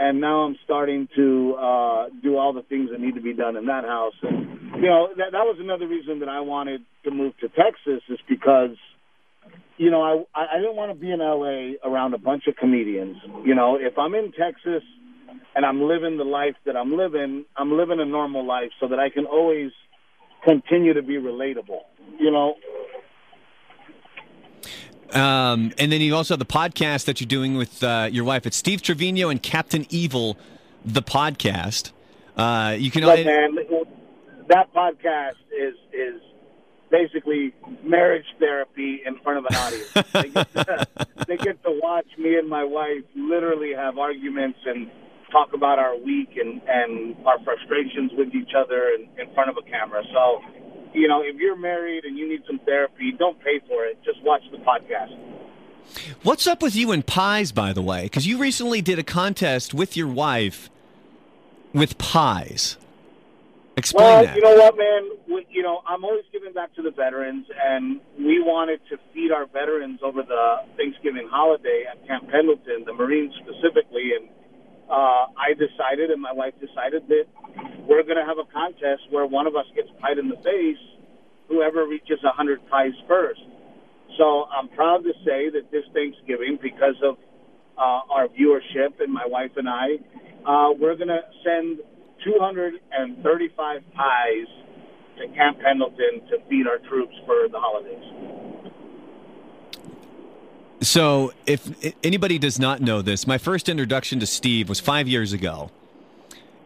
and now I'm starting to uh, do all the things that need to be done in that house. And you know, that that was another reason that I wanted to move to Texas is because you know I I didn't want to be in LA around a bunch of comedians. You know, if I'm in Texas and I'm living the life that I'm living, I'm living a normal life so that I can always continue to be relatable. You know, um, and then you also have the podcast that you're doing with uh, your wife. It's Steve Trevino and Captain Evil, the podcast. Uh, you can. Look, man, that podcast is is basically marriage therapy in front of an audience. they, get to, *laughs* they get to watch me and my wife literally have arguments and talk about our week and and our frustrations with each other in, in front of a camera. So you know, if you're married and you need some therapy, don't pay for it. Just watch the podcast. What's up with you and pies, by the way? Because you recently did a contest with your wife with pies. Explain well, that. you know what, man? We, you know, I'm always giving back to the veterans, and we wanted to feed our veterans over the Thanksgiving holiday at Camp Pendleton, the Marines specifically, and uh, I decided and my wife decided that we're going to have a contest where one of us gets pied in the face, whoever reaches 100 pies first. So I'm proud to say that this Thanksgiving, because of uh, our viewership and my wife and I, uh, we're going to send 235 pies to Camp Pendleton to feed our troops for the holidays. So, if anybody does not know this, my first introduction to Steve was five years ago,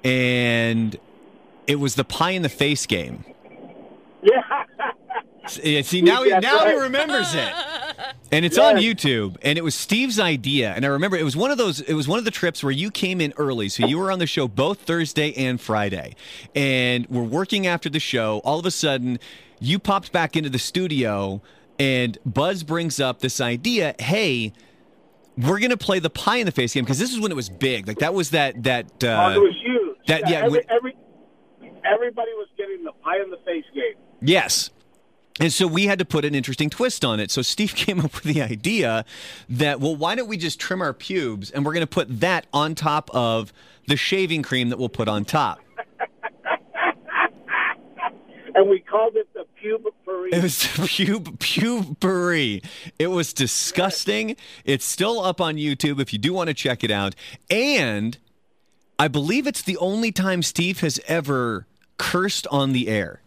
and it was the pie in the face game. Yeah. Yeah, See now, he, now he remembers it, and it's on YouTube. And it was Steve's idea, and I remember it was one of those. It was one of the trips where you came in early, so you were on the show both Thursday and Friday, and we're working after the show. All of a sudden, you popped back into the studio, and Buzz brings up this idea. Hey. We're gonna play the pie in the face game because this is when it was big. Like that was that that. Oh, Uh, it was huge. that- yeah, every, we- every everybody was getting the pie in the face game. Yes. And so we had to put an interesting twist on it. So Steve *laughs* came up with the idea that, well, why don't we just trim our pubes and we're going to put that on top of the shaving cream that we'll put on top. *laughs* And we called it the pube. It was *laughs* pube pubery. It was disgusting. It's still up on YouTube if you do want to check it out. And I believe it's the only time Steve has ever cursed on the air.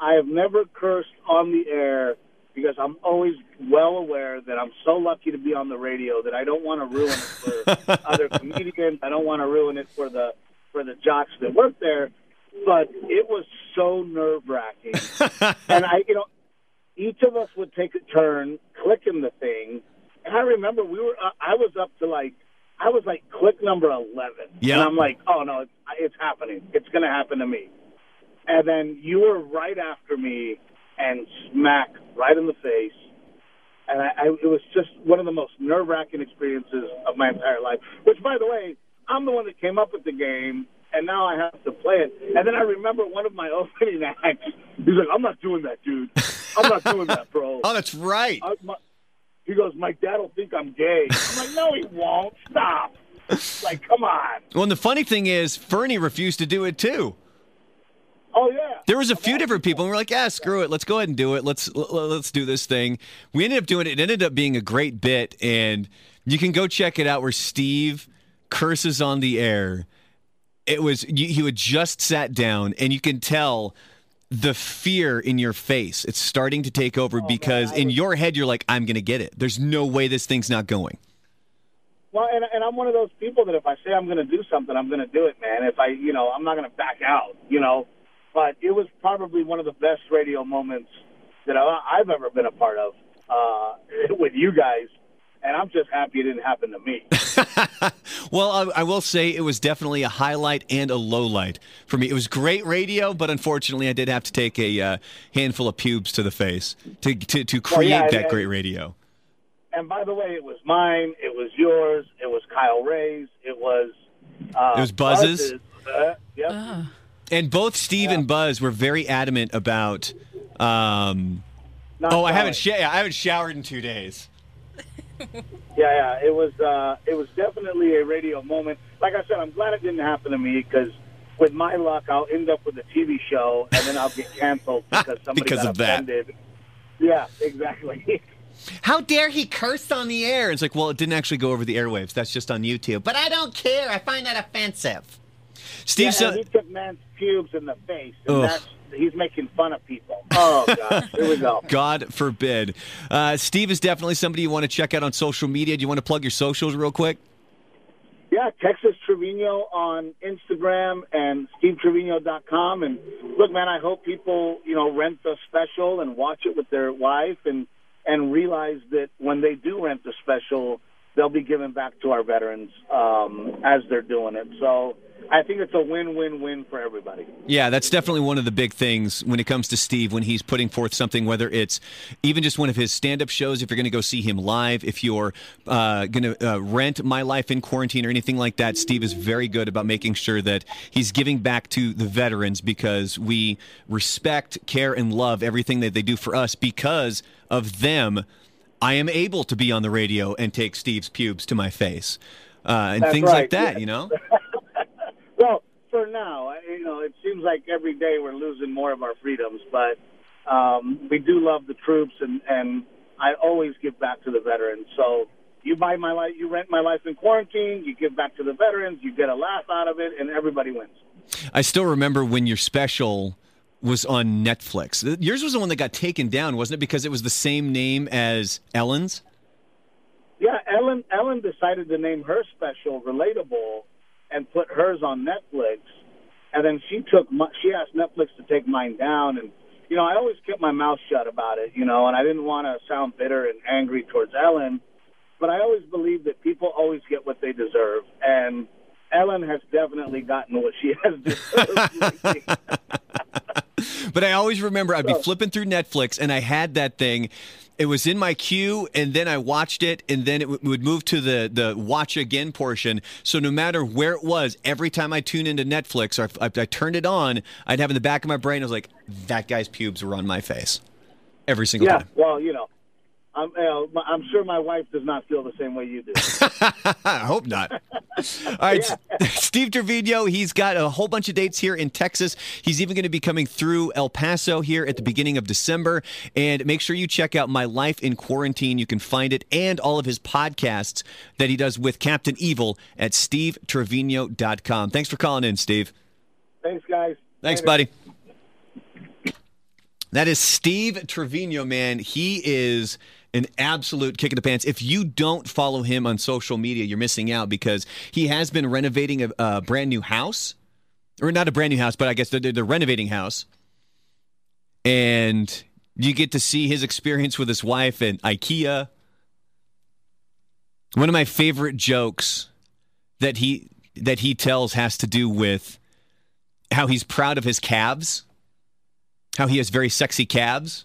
I have never cursed on the air because I'm always well aware that I'm so lucky to be on the radio that I don't want to ruin it for *laughs* other comedians. I don't want to ruin it for the for the jocks that work there. But it was so nerve wracking, *laughs* and I, you know, each of us would take a turn clicking the thing. And I remember we were, uh, I was up to like, I was like click number eleven, Yeah. and I'm like, oh no, it's, it's happening. It's going to happen to me and then you were right after me and smack right in the face. And I, I, it was just one of the most nerve wracking experiences of my entire life. Which, by the way, I'm the one that came up with the game, and now I have to play it. And then I remember one of my *laughs* opening acts. He's like, "I'm not doing that, dude. I'm not doing that, bro." *laughs* Oh, that's right. I, my, he goes, "My dad will think I'm gay." I'm like, "No, he won't. Stop." like, come on. Well, and the funny thing is, Fernie refused to do it too. Oh yeah. There was a few different people, and we're like, "Yeah, screw it. Let's go ahead and do it. Let's let's do this thing." We ended up doing it. It ended up being a great bit, and you can go check it out. Where Steve curses on the air. It was you, he had just sat down, and you can tell the fear in your face. It's starting to take over oh, because in your head you're like, "I'm going to get it. There's no way this thing's not going." Well, and, and I'm one of those people that if I say I'm going to do something, I'm going to do it, man. If I, you know, I'm not going to back out, you know. But it was probably one of the best radio moments that I, I've ever been a part of uh, *laughs* with you guys, and I'm just happy it didn't happen to me. *laughs* Well, I, I will say it was definitely a highlight and a low light for me. It was great radio, but unfortunately, I did have to take a uh, handful of pubes to the face to to, to create yeah, that and- great radio. and by the way, it was mine, it was yours, it was Kyle Ray's, it was. Uh, It was Buzz's? Uh, yep. And both Steve and Buzz were very adamant about. Um, Not oh, I haven't sh- I haven't showered in two days. *laughs* Yeah, yeah. It was uh, it was definitely a radio moment. Like I said, I'm glad it didn't happen to me because with my luck, I'll end up with a TV show and then I'll get canceled *laughs* because somebody Because got of that. offended. Yeah, exactly. *laughs* How dare he curse on the air? It's like, well, it didn't actually go over the airwaves. That's just on YouTube. But I don't care. I find that offensive. Steve, yeah, so- he took man's pubes in the face, and Ugh. that's he's making fun of people. Oh gosh, here we go. *laughs* God forbid. Uh, Steve is definitely somebody you want to check out on social media. Do you want to plug your socials real quick? Yeah, Texas Trevino on Instagram and SteveTrevino.com. And look, man, I hope people, you know, rent the special and watch it with their wife and and realize that when they do rent the special, they'll be giving back to our veterans um, as they're doing it. So I think it's a win-win-win for everybody. Yeah, that's definitely one of the big things when it comes to Steve when he's putting forth something, whether it's even just one of his stand up shows, if you're going to go see him live, if you're uh, going to uh, rent My Life in Quarantine or anything like that. Steve is very good about making sure that he's giving back to the veterans because we respect, care, and love everything that they do for us because of them. I am able to be on the radio and take Steve's pubes to my face. Uh, and That's things like that, yeah. you know? *laughs* Well, for now, you know, it seems like every day we're losing more of our freedoms, but um, we do love the troops, and and I always give back to the veterans. So you buy my life, you rent my life in quarantine, you give back to the veterans, you get a laugh out of it, and everybody wins. I still remember when your special was on Netflix. Yours was the one that got taken down, wasn't it? Because it was the same name as Ellen's. Yeah, Ellen. Ellen decided to name her special "Relatable" and put hers on Netflix, and then she took. My, she asked Netflix to take mine down, and you know, I always kept my mouth shut about it, you know, and I didn't want to sound bitter and angry towards Ellen, but I always believe that people always get what they deserve, and Ellen has definitely gotten what she has *laughs* deserved. *laughs* but I always remember I'd be oh. flipping through Netflix and I had that thing. It was in my queue, and then I watched it, and then it w- would move to the the watch again portion. So no matter where it was, every time I tune into Netflix or I, I turned it on, I'd have in the back of my brain, I was like, that guy's pubes were on my face every single time. yeah, time. well, you know, I'm, uh, my- I'm sure my wife does not feel the same way you do. *laughs* I hope not. All right, *laughs* Steve Trevino, he's got a whole bunch of dates here in Texas. He's even going to be coming through El Paso here at the beginning of December. And make sure you check out My Life in Quarantine. You can find it and all of his podcasts that he does with Captain Evil at stevetrevino.com. Thanks for calling in, Steve. Thanks, guys. Thanks, Later. buddy. That is Steve Trevino, man. He is an absolute kick in the pants. If you don't follow him on social media, you're missing out because he has been renovating a, a brand new house, or not a brand new house, but I guess they're, they're renovating house, and you get to see his experience with his wife and IKEA. One of my favorite jokes that he that he tells has to do with how he's proud of his calves, how he has very sexy calves,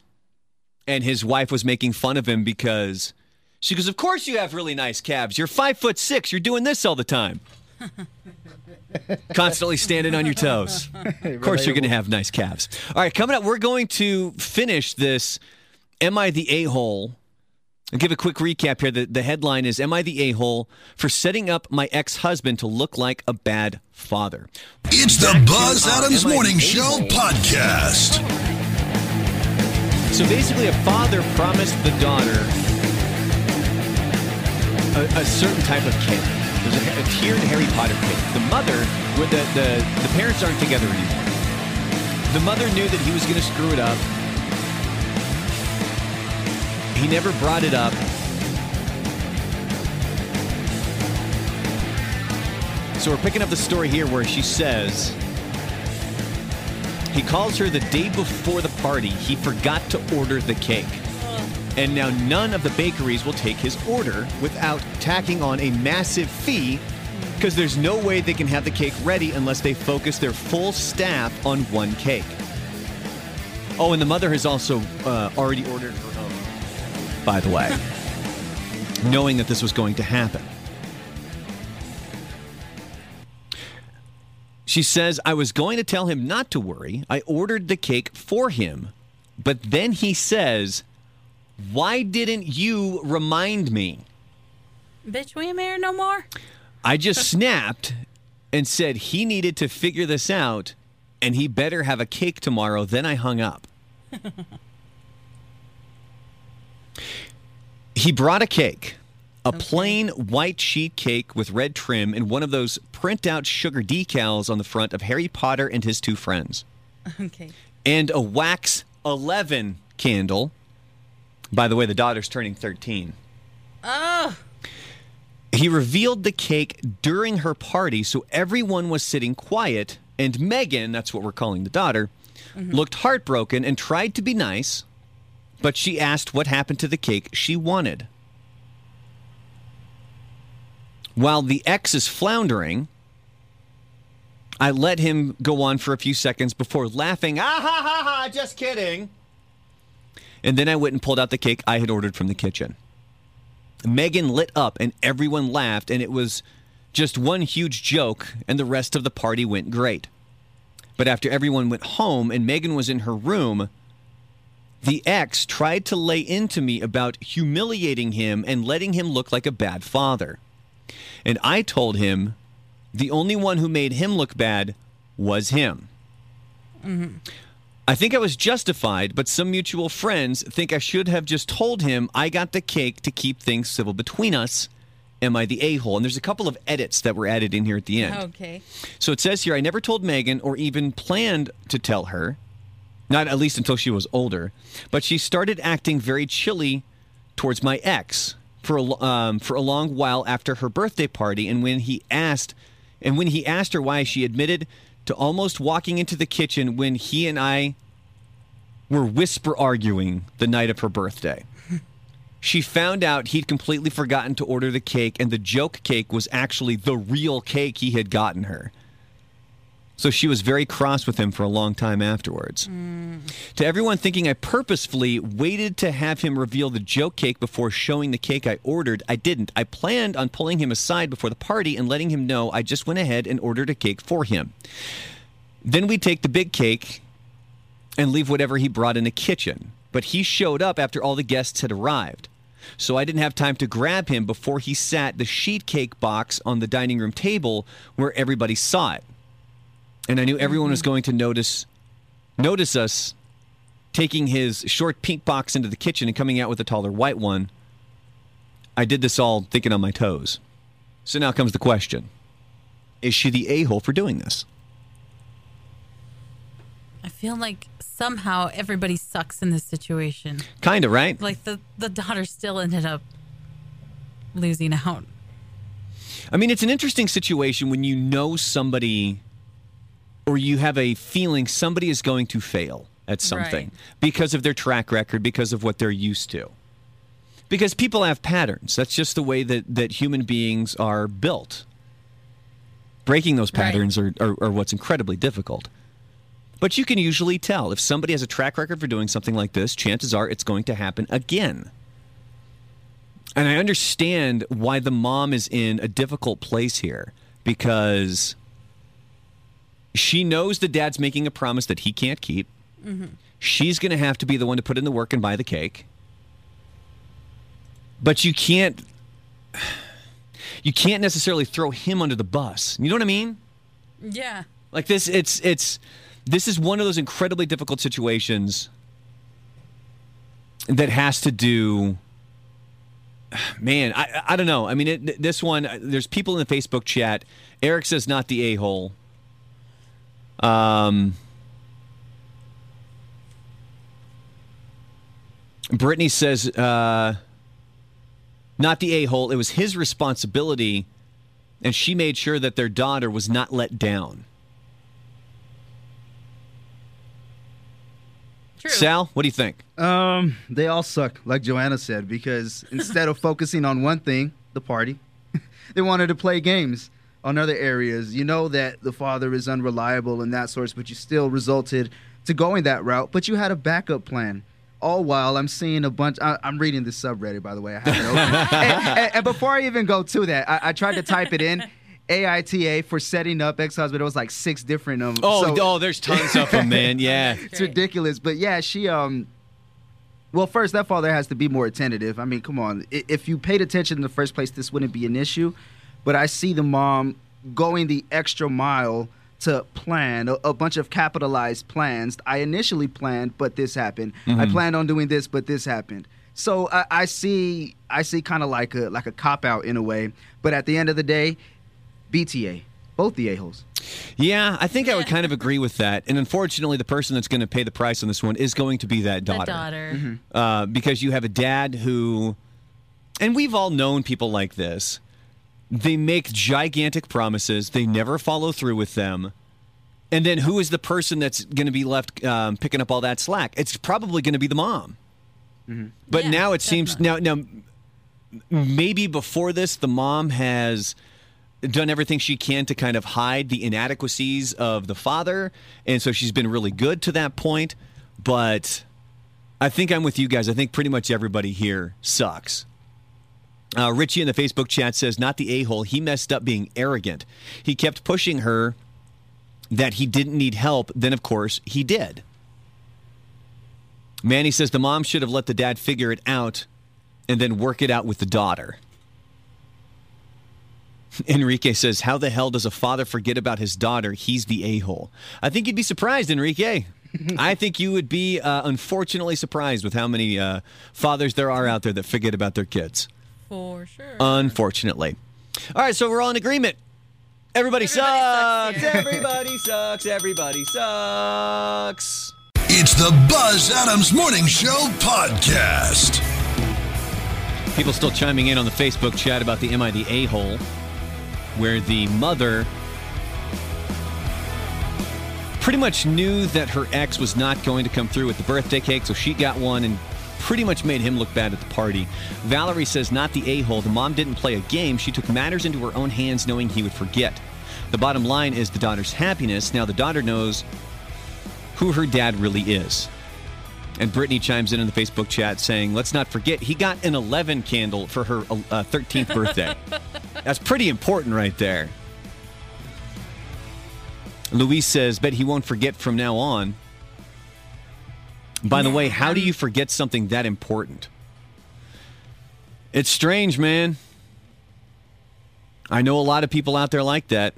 and his wife was making fun of him because she goes, "Of course you have really nice calves. You're five foot six. You're doing this all the time, *laughs* constantly standing on your toes. *laughs* Of course you're going to have nice calves." All right, coming up, we're going to finish this. Am I the a hole? I'll give a quick recap here. The, the headline is Am I the a hole for setting up my ex husband to look like a bad father? It's the Buzz Adams Morning Show podcast. So basically, a father promised the daughter a, a certain type of kid. There's a, a tiered Harry Potter kid. The mother, the, the, the parents aren't together anymore. The mother knew that he was going to screw it up. He never brought it up. So we're picking up the story here where she says he calls her the day before the party. He forgot to order the cake. And now none of the bakeries will take his order without tacking on a massive fee because there's no way they can have the cake ready unless they focus their full staff on one cake. Oh, and the mother has also uh, already ordered her own, by the way, *laughs* knowing that this was going to happen. She says, I was going to tell him not to worry. I ordered the cake for him. But then he says, Why didn't you remind me? Bitch, we ain't married no more. I just snapped and said he needed to figure this out and he better have a cake tomorrow. Then I hung up. *laughs* he brought a cake, a plain white sheet cake with red trim and one of those printout sugar decals on the front of Harry Potter and his two friends, *laughs* Okay. and a wax 11 candle. By the way, the daughter's turning 13. Oh, He revealed the cake during her party, so everyone was sitting quiet, and Megan, that's what we're calling the daughter, mm-hmm. looked heartbroken and tried to be nice, but she asked what happened to the cake she wanted. While the ex is floundering, I let him go on for a few seconds before laughing, ah ha ha ha, just kidding. And then I went and pulled out the cake I had ordered from the kitchen. Megan lit up and everyone laughed, and it was just one huge joke, and the rest of the party went great. But after everyone went home and Megan was in her room, the ex tried to lay into me about humiliating him and letting him look like a bad father. And I told him the only one who made him look bad was him. I think I was justified, but some mutual friends think I should have just told him I got the cake to keep things civil between us. Am I the a hole? And there's a couple of edits that were added in here at the end. okay. So it says here I never told Megan or even planned to tell her. Not at least until she was older. But she started acting very chilly towards my ex for a, um, for a long while after her birthday party. And when he asked, and when he asked her why, she admitted to almost walking into the kitchen when he and I were whisper arguing the night of her birthday. She found out he'd completely forgotten to order the cake, and the joke cake was actually the real cake he had gotten her. So she was very cross with him for a long time afterwards. To everyone thinking I purposefully waited to have him reveal the joke cake before showing the cake I ordered, I didn't. I planned on pulling him aside before the party and letting him know I just went ahead and ordered a cake for him. Then we'd take the big cake and leave whatever he brought in the kitchen. But he showed up after all the guests had arrived. So I didn't have time to grab him before he sat the sheet cake box on the dining room table where everybody saw it. And I knew everyone was going to notice notice us taking his short pink box into the kitchen and coming out with a taller white one. I did this all thinking on my toes. So now comes the question. Is she the a-hole for doing this? I feel like somehow everybody sucks in this situation. Kind of, right? Like the the daughter still ended up losing out. I mean, it's an interesting situation when you know somebody or you have a feeling somebody is going to fail at something Right. because of their track record, because of what they're used to. Because people have patterns. That's just the way that, that human beings are built. Breaking those Right. patterns are, are, are what's incredibly difficult. But you can usually tell if somebody has a track record for doing something like this, chances are it's going to happen again. And I understand why the mom is in a difficult place here because she knows the dad's making a promise that he can't keep. She's going to have to be the one to put in the work and buy the cake. But you can't you can't necessarily throw him under the bus. You know what I mean? Yeah. Like this it's it's this is one of those incredibly difficult situations that has to do *sighs* man i i don't know i mean it, this one uh, there's people in the facebook chat eric says not the a-hole um brittany says uh not the a-hole it was his responsibility and she made sure that their daughter was not let down. True. sal what do you think? Um, they all suck, like Joanna said, because instead of focusing on one thing, the party, *laughs* they wanted to play games on other areas. You know that the father is unreliable and that source, but you still resulted to going that route. But you had a backup plan. All while I'm seeing a bunch. I, I'm reading the subreddit, by the way. I have it open. *laughs* and, and- and before I even go to that, I, I tried to type it in. AITA for setting up ex-husband. It was like six different. Um, Oh, so- oh, there's tons of them, man. *laughs* Yeah. it's ridiculous. But yeah, she um well, first that father has to be more attentive. I mean, come on. If you paid attention in the first place, this wouldn't be an issue. But I see the mom going the extra mile to plan a, a bunch of capitalized plans. I initially planned, but this happened. I planned on doing this, but this happened. So I, I see, I see kind of like a like a cop out in a way. But at the end of the day, BTA, both the a holes. Yeah, I think I would kind of agree with that. And unfortunately, the person that's going to pay the price on this one is going to be that The daughter. daughter. Uh, because you have a dad who, and we've all known people like this, they make gigantic promises, they never follow through with them. And then who is the person that's going to be left um, picking up all that slack? It's probably going to be the mom. But Yeah, now it seems now now maybe before this the mom has done everything she can to kind of hide the inadequacies of the father and so she's been really good to that point but i think i'm with you guys i think pretty much everybody here sucks uh, richie in the facebook chat says not the a-hole he messed up being arrogant he kept pushing her that he didn't need help then of course he did manny says the mom should have let the dad figure it out and then work it out with the daughter *laughs* Enrique says, How the hell does a father forget about his daughter? He's the a hole. I think you'd be surprised, Enrique. *laughs* I think you would be uh, unfortunately surprised with how many uh, fathers there are out there that forget about their kids. For sure. Unfortunately. All right, so we're all in agreement. Everybody, Everybody sucks. sucks here. Everybody sucks. Everybody sucks. It's the Buzz Adams Morning Show podcast. People still chiming in on the Facebook chat about the Am I the A hole, where the mother pretty much knew that her ex was not going to come through with the birthday cake, so she got one and pretty much made him look bad at the party. Valerie says, not the a hole. The mom didn't play a game. She took matters into her own hands, knowing he would forget. The bottom line is the daughter's happiness. Now the daughter knows who her dad really is. And Brittany chimes in in the Facebook chat saying, let's not forget, he got an 11 candle for her uh, 13th birthday. *laughs* That's pretty important right there. Luis says, bet he won't forget from now on. By the way, how do you forget something that important? It's strange, man. I know a lot of people out there like that.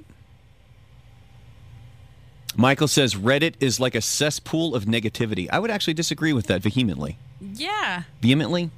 Michael says Reddit is like a cesspool of negativity. I would actually disagree with that vehemently. Yeah. Vehemently?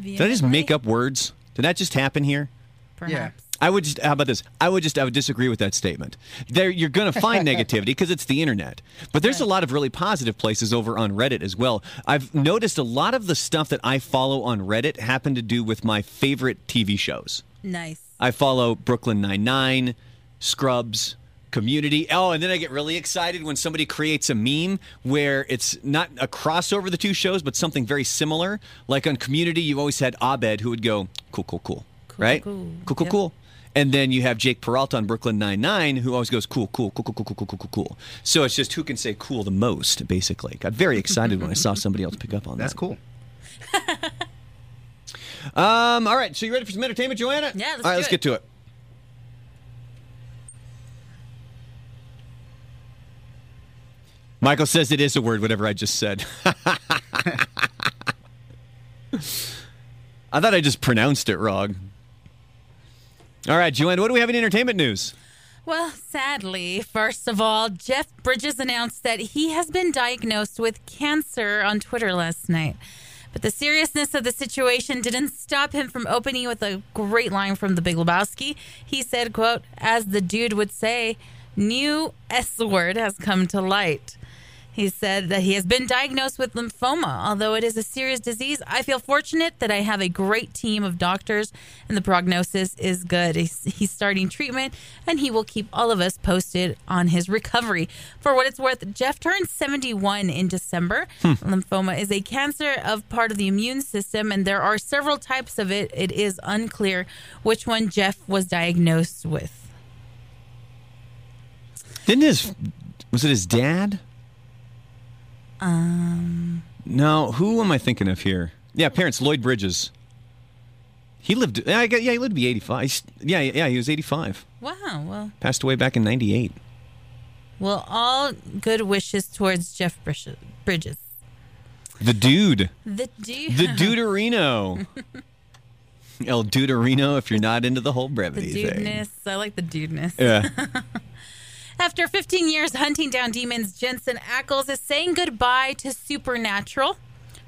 Did I just make up words? Did that just happen here? Perhaps. I would just. How about this? I would just. I would disagree with that statement. There, you're going to find *laughs* negativity because it's the internet. But there's a lot of really positive places over on Reddit as well. I've noticed a lot of the stuff that I follow on Reddit happen to do with my favorite TV shows. Nice. I follow Brooklyn Nine Nine, Scrubs, Community. Oh, and then I get really excited when somebody creates a meme where it's not a crossover of the two shows, but something very similar. Like on Community, you always had Abed who would go cool, cool, cool, right? cool. cool, cool, Yep. cool. And then you have Jake Peralta on Brooklyn Nine Nine, who always goes cool, cool, cool, cool, cool, cool, cool, cool, cool, cool. So it's just who can say cool the most, basically. Got very excited when I saw somebody else pick up on That's that. That's cool. *laughs* Um, all right, so you ready for some entertainment, Joanna? Yeah, let's All right, do let's it. get to it. Michael says it is a word, whatever I just said. *laughs* I thought I just pronounced it wrong. All right, Joanna, what do we have in entertainment news? Well, sadly, first of all, Jeff Bridges announced that he has been diagnosed with cancer on Twitter last night. But the seriousness of the situation didn't stop him from opening with a great line from The Big Lebowski. He said, quote, as the dude would say, new S word has come to light. He said that he has been diagnosed with lymphoma. Although it is a serious disease, I feel fortunate that I have a great team of doctors and the prognosis is good. He's, he's starting treatment and he will keep all of us posted on his recovery. For what it's worth, Jeff turned 71 in December. Hmm. Lymphoma is a cancer of part of the immune system and there are several types of it. It is unclear which one Jeff was diagnosed with. Didn't his was it his dad? Um, No, who am I thinking of here? Yeah, parents Lloyd Bridges. He lived. Yeah, I got- yeah, he lived to be eighty-five. Yeah, yeah, he was eighty-five. wow. Well, Passed away back in ninety-eight. well, all good wishes towards Jeff Bridges. The dude, The dude. the *laughs* Duderino. El Duderino. If you're not into the whole brevity The brevity thing. dudeness. I like the dudeness. Yeah. *laughs* After 15 years hunting down demons, Jensen Ackles is saying goodbye to Supernatural,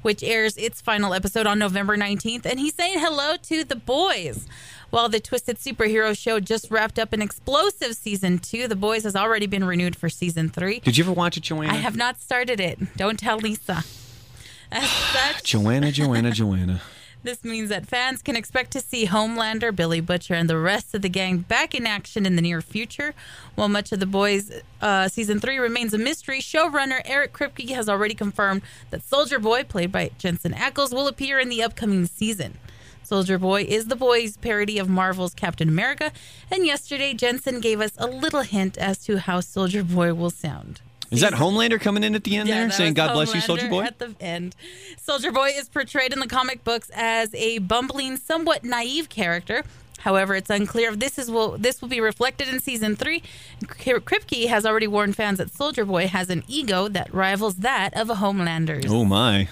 which airs its final episode on November 19th, and he's saying hello to the boys. While the Twisted Superhero show just wrapped up an explosive season two, The Boys has already been renewed for season three. Did you ever watch it, Joanna? I have not started it. Don't tell Lisa. *sighs* As such, *sighs* Joanna, Joanna, Joanna. This means that fans can expect to see Homelander, Billy Butcher, and the rest of the gang back in action in the near future. While much of The Boys uh, season three remains a mystery, showrunner Eric Kripke has already confirmed that Soldier Boy, played by Jensen Ackles, will appear in the upcoming season. Soldier Boy is The Boys' parody of Marvel's Captain America, and yesterday Jensen gave us a little hint as to how Soldier Boy will sound. Is that Homelander coming in at the end there, saying "God bless you, Soldier Boy"? At the end, Soldier Boy is portrayed in the comic books as a bumbling, somewhat naive character. However, it's unclear if this is will this will be reflected in season three. Kripke has already warned fans that Soldier Boy has an ego that rivals that of a Homelander's. Oh my!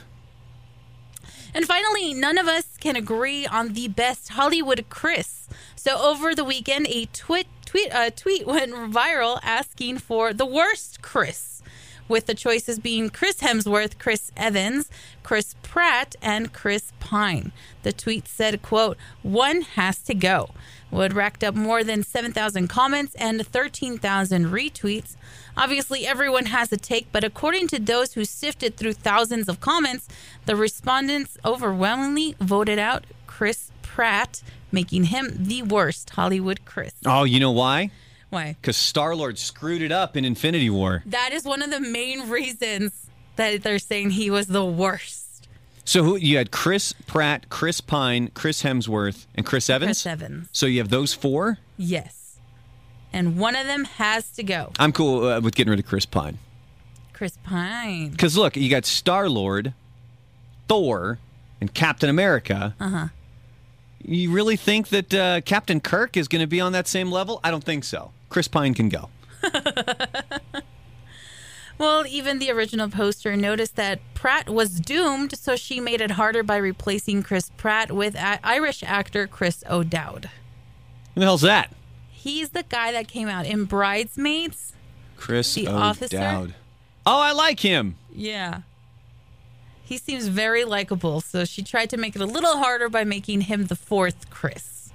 And finally, none of us can agree on the best Hollywood Chris. So over the weekend, a tweet tweet uh, tweet went viral asking for the worst Chris, with the choices being Chris Hemsworth, Chris Evans, Chris Pratt, and Chris Pine. The tweet said, quote, one has to go. Wood racked up more than 7,000 comments and 13,000 retweets. Obviously, everyone has a take, but according to those who sifted through thousands of comments, the respondents overwhelmingly voted out Chris Pratt, making him the worst Hollywood Chris. Oh, you know why? Why? Because Star Lord screwed it up in Infinity War. That is one of the main reasons that they're saying he was the worst. So who you had Chris Pratt, Chris Pine, Chris Hemsworth, and Chris Evans. Chris Evans. So you have those four. Yes. And one of them has to go. I'm cool uh, with getting rid of Chris Pine. Chris Pine. Because look, you got Star Lord, Thor, and Captain America. Uh huh. You really think that uh, Captain Kirk is going to be on that same level? I don't think so. Chris Pine can go. *laughs* Well, even the original poster noticed that Pratt was doomed, so she made it harder by replacing Chris Pratt with a- Irish actor Chris O'Dowd. Who the hell's that? He's the guy that came out in Bridesmaids. Chris The O'Dowd. officer? Oh, I like him. Yeah. He seems very likable, so she tried to make it a little harder by making him the fourth Chris.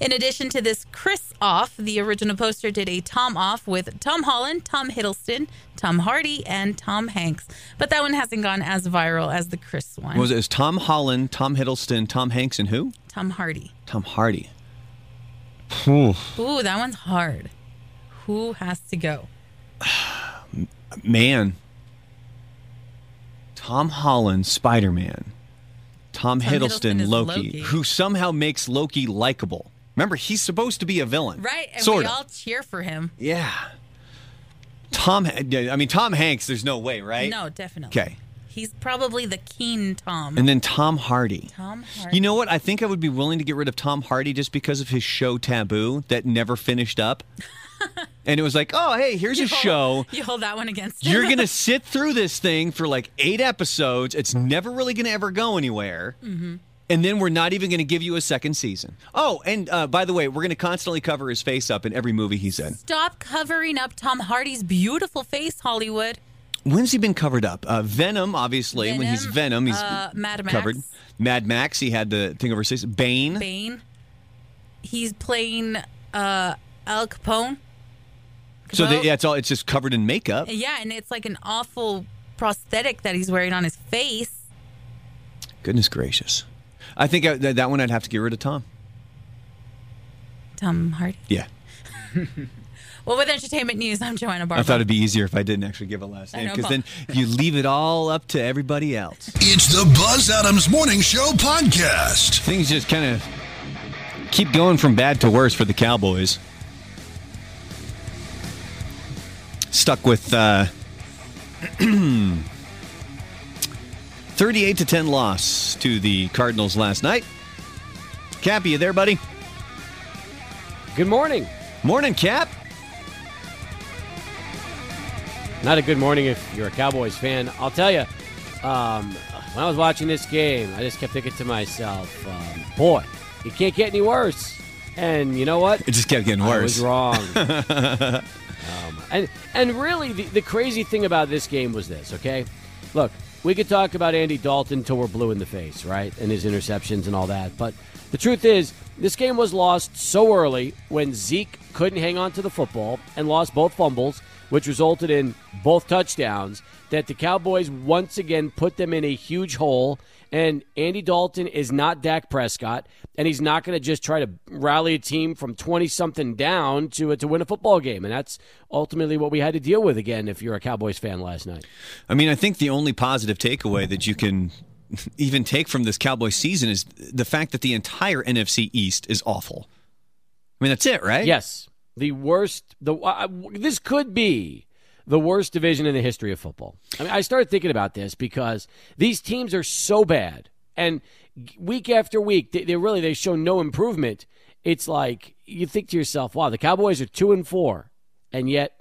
In addition to this Chris off, the original poster did a Tom off with Tom Holland, Tom Hiddleston, Tom Hardy, and Tom Hanks. But that one hasn't gone as viral as the Chris one. What was it? It was Tom Holland, Tom Hiddleston, Tom Hanks, and who? Tom Hardy. Tom Hardy. Ooh, that one's hard. Who has to go? *sighs* Man. Tom Holland, Spider Man. Tom, Tom Hiddleston, Hiddleston Loki, Loki. who somehow makes Loki likable. Remember, he's supposed to be a villain. Right, and sort we of. all cheer for him. Yeah. Tom, I mean, Tom Hanks, there's no way, right? No, definitely. Okay. He's probably the keen Tom. And then Tom Hardy. Tom Hardy. You know what? I think I would be willing to get rid of Tom Hardy just because of his show Taboo that never finished up. *laughs* *laughs* and it was like, oh, hey, here's a hold- show. *laughs* You hold that one against. You're going *laughs* to sit through this thing for like eight episodes. It's never really going to ever go anywhere. Mm-hmm. And then we're not even going to give you a second season. Oh, and uh, by the way, we're going to constantly cover his face up in every movie he's in. Stop covering up Tom Hardy's beautiful face, Hollywood. When's he been covered up? Uh, Venom, obviously. when he's Venom, Venom, he's uh, Mad Max. covered. Mad Max, he had the thing over his face. Bane. Bane. He's playing uh, Al Capone. So they, yeah, it's all it's just covered in makeup. Yeah, and it's like an awful prosthetic that he's wearing on his face. Goodness gracious. I think I, that, that one I'd have to get rid of Tom. Tom Hardy. Yeah. *laughs* Well, with entertainment news, I'm Joanna Barba. I thought it'd be easier if I didn't actually give a last name because Paul. then you leave it all up to everybody else. It's the Buzz Adams Morning Show podcast. Things just kind of keep going from bad to worse for the Cowboys. Stuck with uh, *clears throat* 38 to 10 loss to the Cardinals last night. Cap, you there, buddy? Good morning. Morning, Cap. Not a good morning if you're a Cowboys fan. I'll tell you, um, when I was watching this game, I just kept thinking to myself, um, boy, it can't get any worse. And you know what? It just kept getting I worse. was wrong. *laughs* and and really, the, the crazy thing about this game was this. Okay, look, we could talk about Andy Dalton till we're blue in the face, right, and his interceptions and all that. But the truth is, this game was lost so early when Zeke couldn't hang on to the football and lost both fumbles, which resulted in both touchdowns. That the Cowboys once again put them in a huge hole. And Andy Dalton is not Dak Prescott, and he's not going to just try to rally a team from 20 something down to, to win a football game. And that's ultimately what we had to deal with again if you're a Cowboys fan last night. I mean, I think the only positive takeaway that you can *laughs* even take from this Cowboys season is the fact that the entire NFC East is awful. I mean, that's it, right? Yes, the worst. The uh, this could be the worst division in the history of football. I mean, I started thinking about this because these teams are so bad, and week after week, they, they really they show no improvement. It's like you think to yourself, "Wow, the Cowboys are two and four, and yet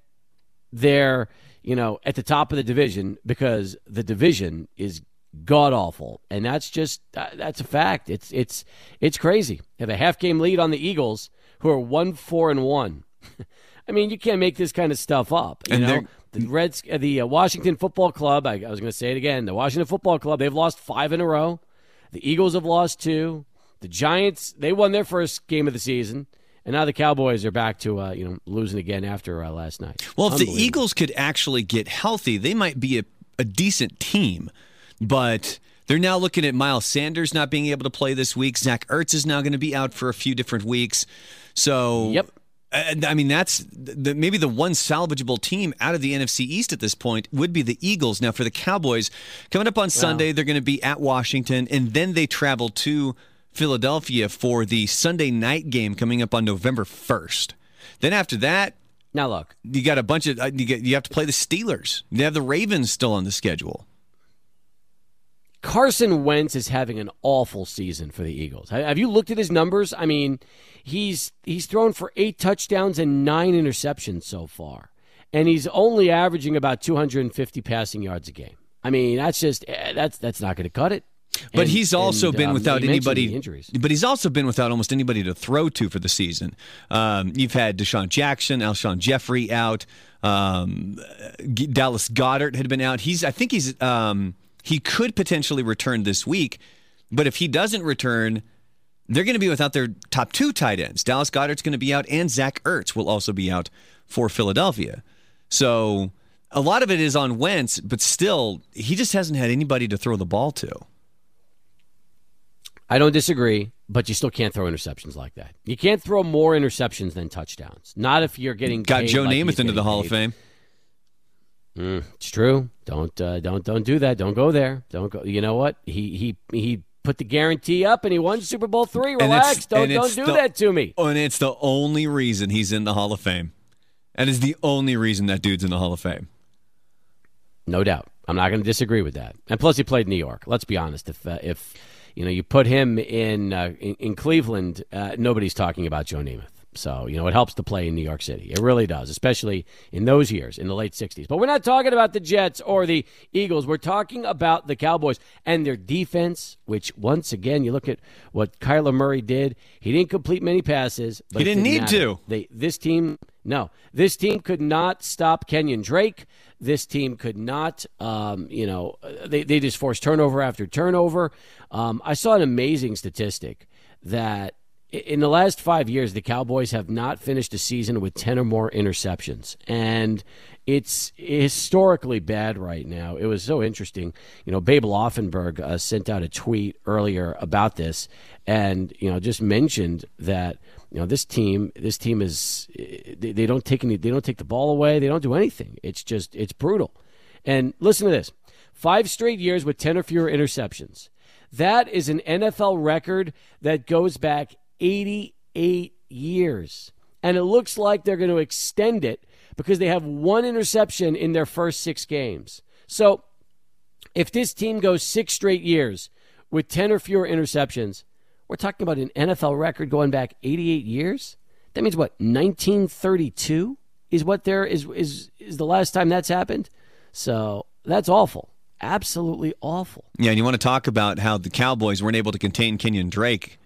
they're you know at the top of the division because the division is god awful, and that's just uh, that's a fact. It's it's it's crazy. They have a half game lead on the Eagles, who are one four and one. *laughs* I mean, you can't make this kind of stuff up. You And know, The Reds, uh, the uh, Washington Football Club. I, I was going to say it again. The Washington Football Club. They've lost five in a row. The Eagles have lost two. The Giants. They won their first game of the season. And now the Cowboys are back to uh, you know losing again after uh, last night. Well, if the Eagles could actually get healthy, they might be a, a decent team. But they're now looking at Miles Sanders not being able to play this week. Zach Ertz is now going to be out for a few different weeks. So, Yep. And I mean, that's the, maybe the one salvageable team out of the NFC East at this point would be the Eagles. Now, for the Cowboys, coming up on Sunday, they're going to be at Washington, and then they travel to Philadelphia for the Sunday night game coming up on November 1st. Then after that, now look, you got a bunch of uh, you, get, you have to play the Steelers. You have the Ravens still on the schedule. Carson Wentz is having an awful season for the Eagles. Have you looked at his numbers? I mean, he's he's thrown for eight touchdowns and nine interceptions so far, and he's only averaging about 250 passing yards a game. I mean, that's just eh, that's that's not going to cut it. But And- he's also and, been um, without anybody. injuries. But he's also been without almost anybody to throw to for the season. Um, you've had DeSean Jackson, Alshon Jeffery out. Um, Dallas Goedert had been out. He's. I think he's. He could potentially return this week, but if he doesn't return, they're going to be without their top two tight ends. Dallas Goedert's going to be out, and Zach Ertz will also be out for Philadelphia. So a lot of it is on Wentz, but still, he just hasn't had anybody to throw the ball to. I don't disagree, but you still can't throw interceptions like that. You can't throw more interceptions than touchdowns. Not if you're getting Got Joe like Namath into the Hall of. Fame. Mm, it's true. Don't uh, don't don't do that. Don't go there. Don't go. You know what? He he he put the guarantee up and he won Super Bowl three. Relax. Don't don't do the- that to me. And it's the only reason he's in the Hall of Fame. and That is the only reason that dude's in the Hall of Fame. No doubt. I'm not going to disagree with that. And plus, he played New York. Let's be honest. If uh, if you know you put him in uh, in, in Cleveland, uh, nobody's talking about Joe Namath. So you know it helps to play in New York City. It really does, especially in those years in the late '60s. But we're not talking about the Jets or the Eagles. We're talking about the Cowboys and their defense. Which once again, you look at what Kyler Murray did. He didn't complete many passes, but He it didn't need matter. to. They this team no, this team could not stop Kenyon Drake. This team could not, um, you know, they they just forced turnover after turnover. Um, I saw an amazing statistic that in the last five years, the Cowboys have not finished a season with ten or more interceptions, and it's historically bad right now. It was so interesting. You know, Babe Laufenberg uh, sent out a tweet earlier about this, and you know, just mentioned that you know this team this team is they, they don't take any they don't take the ball away. They don't do anything. It's just it's brutal. And listen to this. Five straight years with 10 or fewer interceptions. That is an NFL record that goes back 88 years and it looks like they're going to extend it because they have one interception in their first 6 games so if this team goes 6 straight years with 10 or fewer interceptions we're talking about an NFL record going back 88 years. That means what? 1932 is what there is is is the last time that's happened. So that's awful. Absolutely awful. Yeah, and you want to talk about how the Cowboys weren't able to contain Kenyon Drake.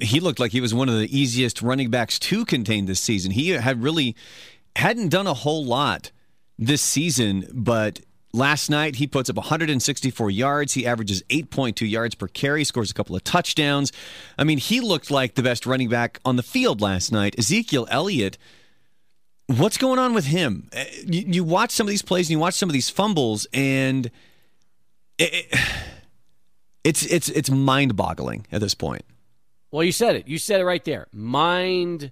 He looked like he was one of the easiest running backs to contain this season. He had really hadn't done a whole lot this season, but last night he puts up 164 yards. He averages 8.2 yards per carry, scores a couple of touchdowns. I mean, he looked like the best running back on the field last night. Ezekiel Elliott What's going on with him? Uh, You, you watch some of these plays and you watch some of these fumbles, and it, it- *sighs* it's it's it's mind-boggling at this point. Well, you said it. You said it right there. Mind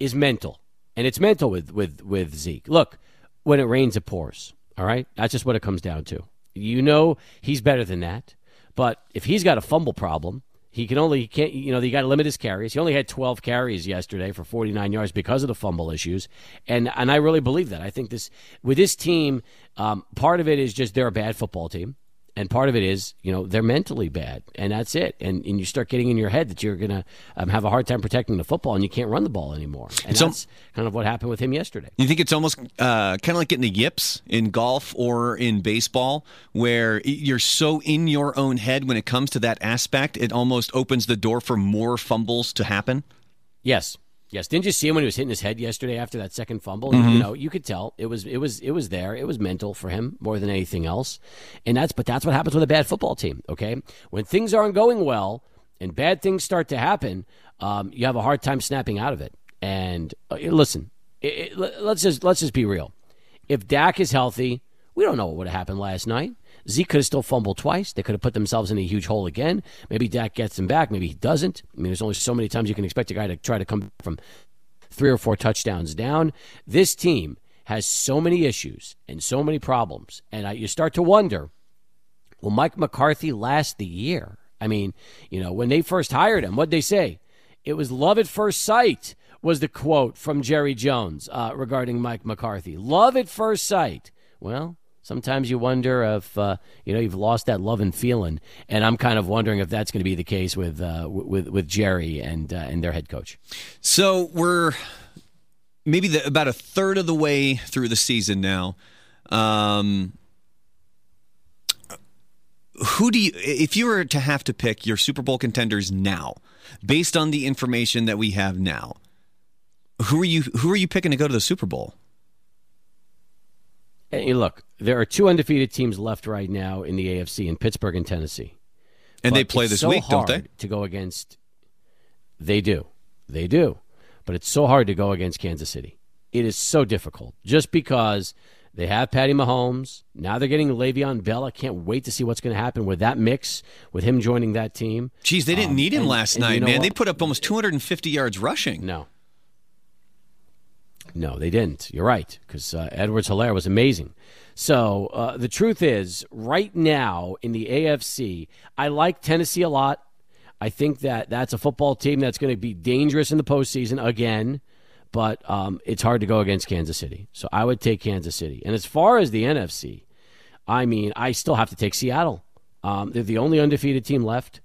is mental, and it's mental with with with Zeke. Look, when it rains, it pours. All right, that's just what it comes down to. You know he's better than that, but if he's got a fumble problem, he can only he can't. You know, you got to limit his carries. He only had 12 carries yesterday for 49 yards because of the fumble issues, and and I really believe that. I think this with this team, um, part of it is just they're a bad football team. And part of it is, you know, they're mentally bad, and that's it. And and you start getting in your head that you're gonna um, have a hard time protecting the football, and you can't run the ball anymore. And So- that's kind of what happened with him yesterday. You think it's almost uh, kind of like getting the yips in golf or in baseball, where you're so in your own head when it comes to that aspect, it almost opens the door for more fumbles to happen. Yes, Yes, didn't you see him when he was hitting his head yesterday after that second fumble? Mm-hmm. You know, you could tell it was it was it was there. It was mental for him more than anything else. And that's but that's what happens with a bad football team. Okay, when things aren't going well and bad things start to happen, um, you have a hard time snapping out of it. And uh, listen, it, it, let's just let's just be real. If Dak is healthy, we don't know what would have happened last night. Zeke could have still fumbled twice. They could have put themselves in a huge hole again. Maybe Dak gets him back. Maybe he doesn't. I mean, there's only so many times you can expect a guy to try to come from three or four touchdowns down. This team has so many issues and so many problems. And I, you start to wonder will Mike McCarthy last the year? I mean, you know, when they first hired him, what'd they say? It was love at first sight, was the quote from Jerry Jones uh, regarding Mike McCarthy. Love at first sight. Well, sometimes you wonder if uh, you know you've lost that love and feeling, and I'm kind of wondering if that's going to be the case with uh, with with Jerry and uh, and their head coach. So we're maybe the, about a third of the way through the season now. Um, who do you, if you were to have to pick your Super Bowl contenders now, based on the information that we have now, who are you who are you picking to go to the Super Bowl? Look, there are two undefeated teams left right now in the AFC in Pittsburgh and Tennessee. And But they play this so week, don't they? To go against, they do, they do, but it's so hard to go against Kansas City. It is so difficult just because they have Patty Mahomes. Now they're getting Le'Veon Bell. I can't wait to see what's going to happen with that mix, with him joining that team. Geez, they didn't Um, need him and- last and you night, know man. They put up almost 250 yards rushing. No. No, they didn't. You're right, because uh, Edwards Helaire was amazing. So uh, the truth is, right now in the AFC, I like Tennessee a lot. I think that that's a football team that's going to be dangerous in the postseason again, but um, it's hard to go against Kansas City. So I would take Kansas City. And as far as the NFC, I mean, I still have to take Seattle. Um, they're the only undefeated team left.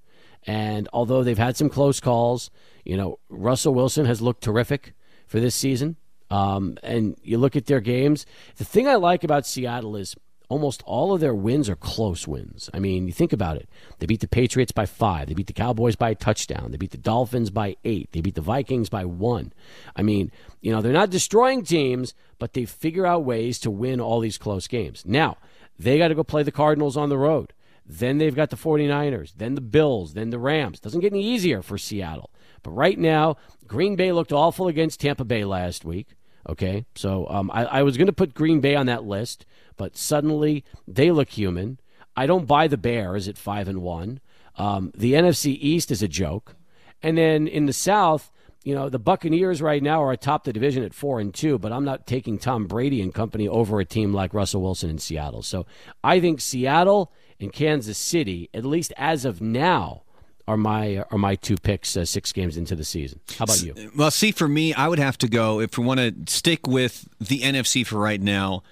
And although they've had some close calls, you know, Russell Wilson has looked terrific for this season. Um, and you look at their games. The thing I like about Seattle is almost all of their wins are close wins. I mean, you think about it. They beat the Patriots by five. They beat the Cowboys by a touchdown. They beat the Dolphins by eight. They beat the Vikings by one. I mean, you know, they're not destroying teams, but they figure out ways to win all these close games. Now, they got to go play the Cardinals on the road. Then they've got the 49ers, then the Bills, then the Rams. Doesn't get any easier for Seattle. But right now, Green Bay looked awful against Tampa Bay last week. Okay, so um, I, I was going to put Green Bay on that list, but suddenly they look human. I don't buy the Bears at five and one. Um, the NFC East is a joke, and then in the South, you know, the Buccaneers right now are atop the division at four and two. But I'm not taking Tom Brady and company over a team like Russell Wilson in Seattle. So I think Seattle and Kansas City, at least as of now, are my are my two picks uh, six games into the season. How about you? Well, see, for me, I would have to go if we want to stick with the NFC for right now.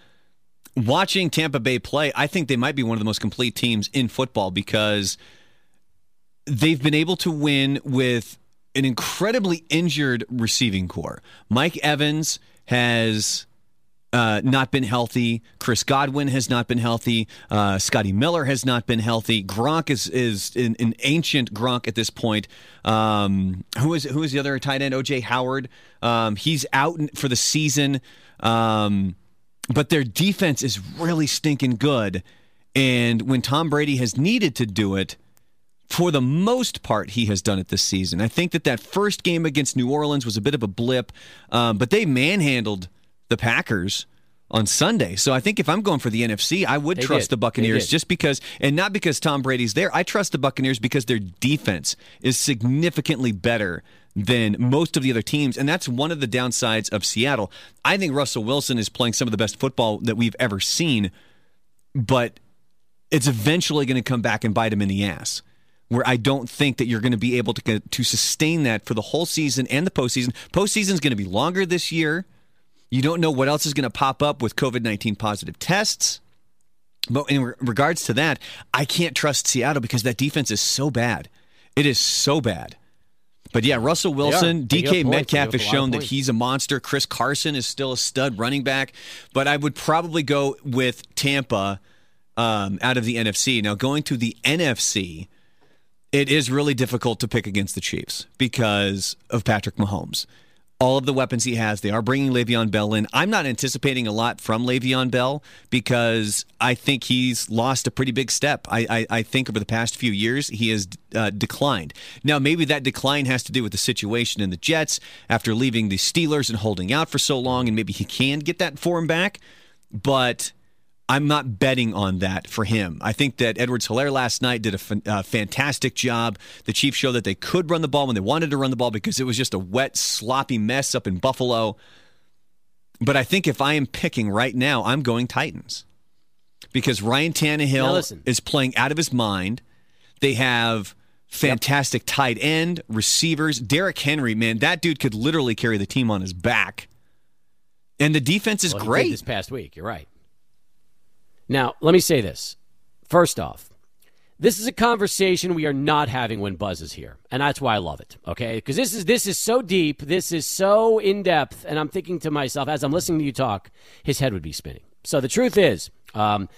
Watching Tampa Bay play, I think they might be one of the most complete teams in football because they've been able to win with an incredibly injured receiving corps. Mike Evans has uh, not been healthy. Chris Godwin has not been healthy. Uh, Scotty Miller has not been healthy. Gronk is is an, an ancient Gronk at this point. Um, who is who is the other tight end? OJ Howard. Um, he's out for the season. Um, but their defense is really stinking good. And when Tom Brady has needed to do it, for the most part, he has done it this season. I think that that first game against New Orleans was a bit of a blip, um, but they manhandled the Packers on Sunday. So I think if I'm going for the NFC, I would They trust did. the Buccaneers just because, and not because Tom Brady's there. I trust the Buccaneers because their defense is significantly better than most of the other teams. And that's one of the downsides of Seattle. I think Russell Wilson is playing some of the best football that we've ever seen, but it's eventually going to come back and bite him in the ass. Where I don't think that you're going to be able to to sustain that for the whole season and the postseason. Postseason is going to be longer this year. You don't know what else is going to pop up with COVID 19 positive tests. But in re- regards to that, I can't trust Seattle because that defense is so bad. It is so bad. But yeah, Russell Wilson, DK up points. They Metcalf has up a lot shown that he's a monster. Chris Carson is still a stud running back. But I would probably go with Tampa um, out of the NFC. Now, going to the NFC, it is really difficult to pick against the Chiefs because of Patrick Mahomes. All of the weapons he has. They are bringing Le'Veon Bell in. I'm not anticipating a lot from Le'Veon Bell because I think he's lost a pretty big step. I, I, I think over the past few years he has uh, declined. Now maybe that decline has to do with the situation in the Jets after leaving the Steelers and holding out for so long, and maybe he can get that form back. But I'm not betting on that for him. I think that Edwards Helaire last night did a f- uh, fantastic job. The Chiefs showed that they could run the ball when they wanted to run the ball because it was just a wet, sloppy mess up in Buffalo. But I think if I am picking right now, I'm going Titans because Ryan Tannehill is playing out of his mind. They have fantastic yep. tight end, receivers. Derrick Henry, man, that dude could literally carry the team on his back. And the defense is well, great. this past week, you're right. Now, let me say this. First off, this is a conversation we are not having when Buzz is here, and that's why I love it. Okay, because this is this is so deep, this is so in depth, and I'm thinking to myself as I'm listening to you talk, his head would be spinning. So the truth is, um,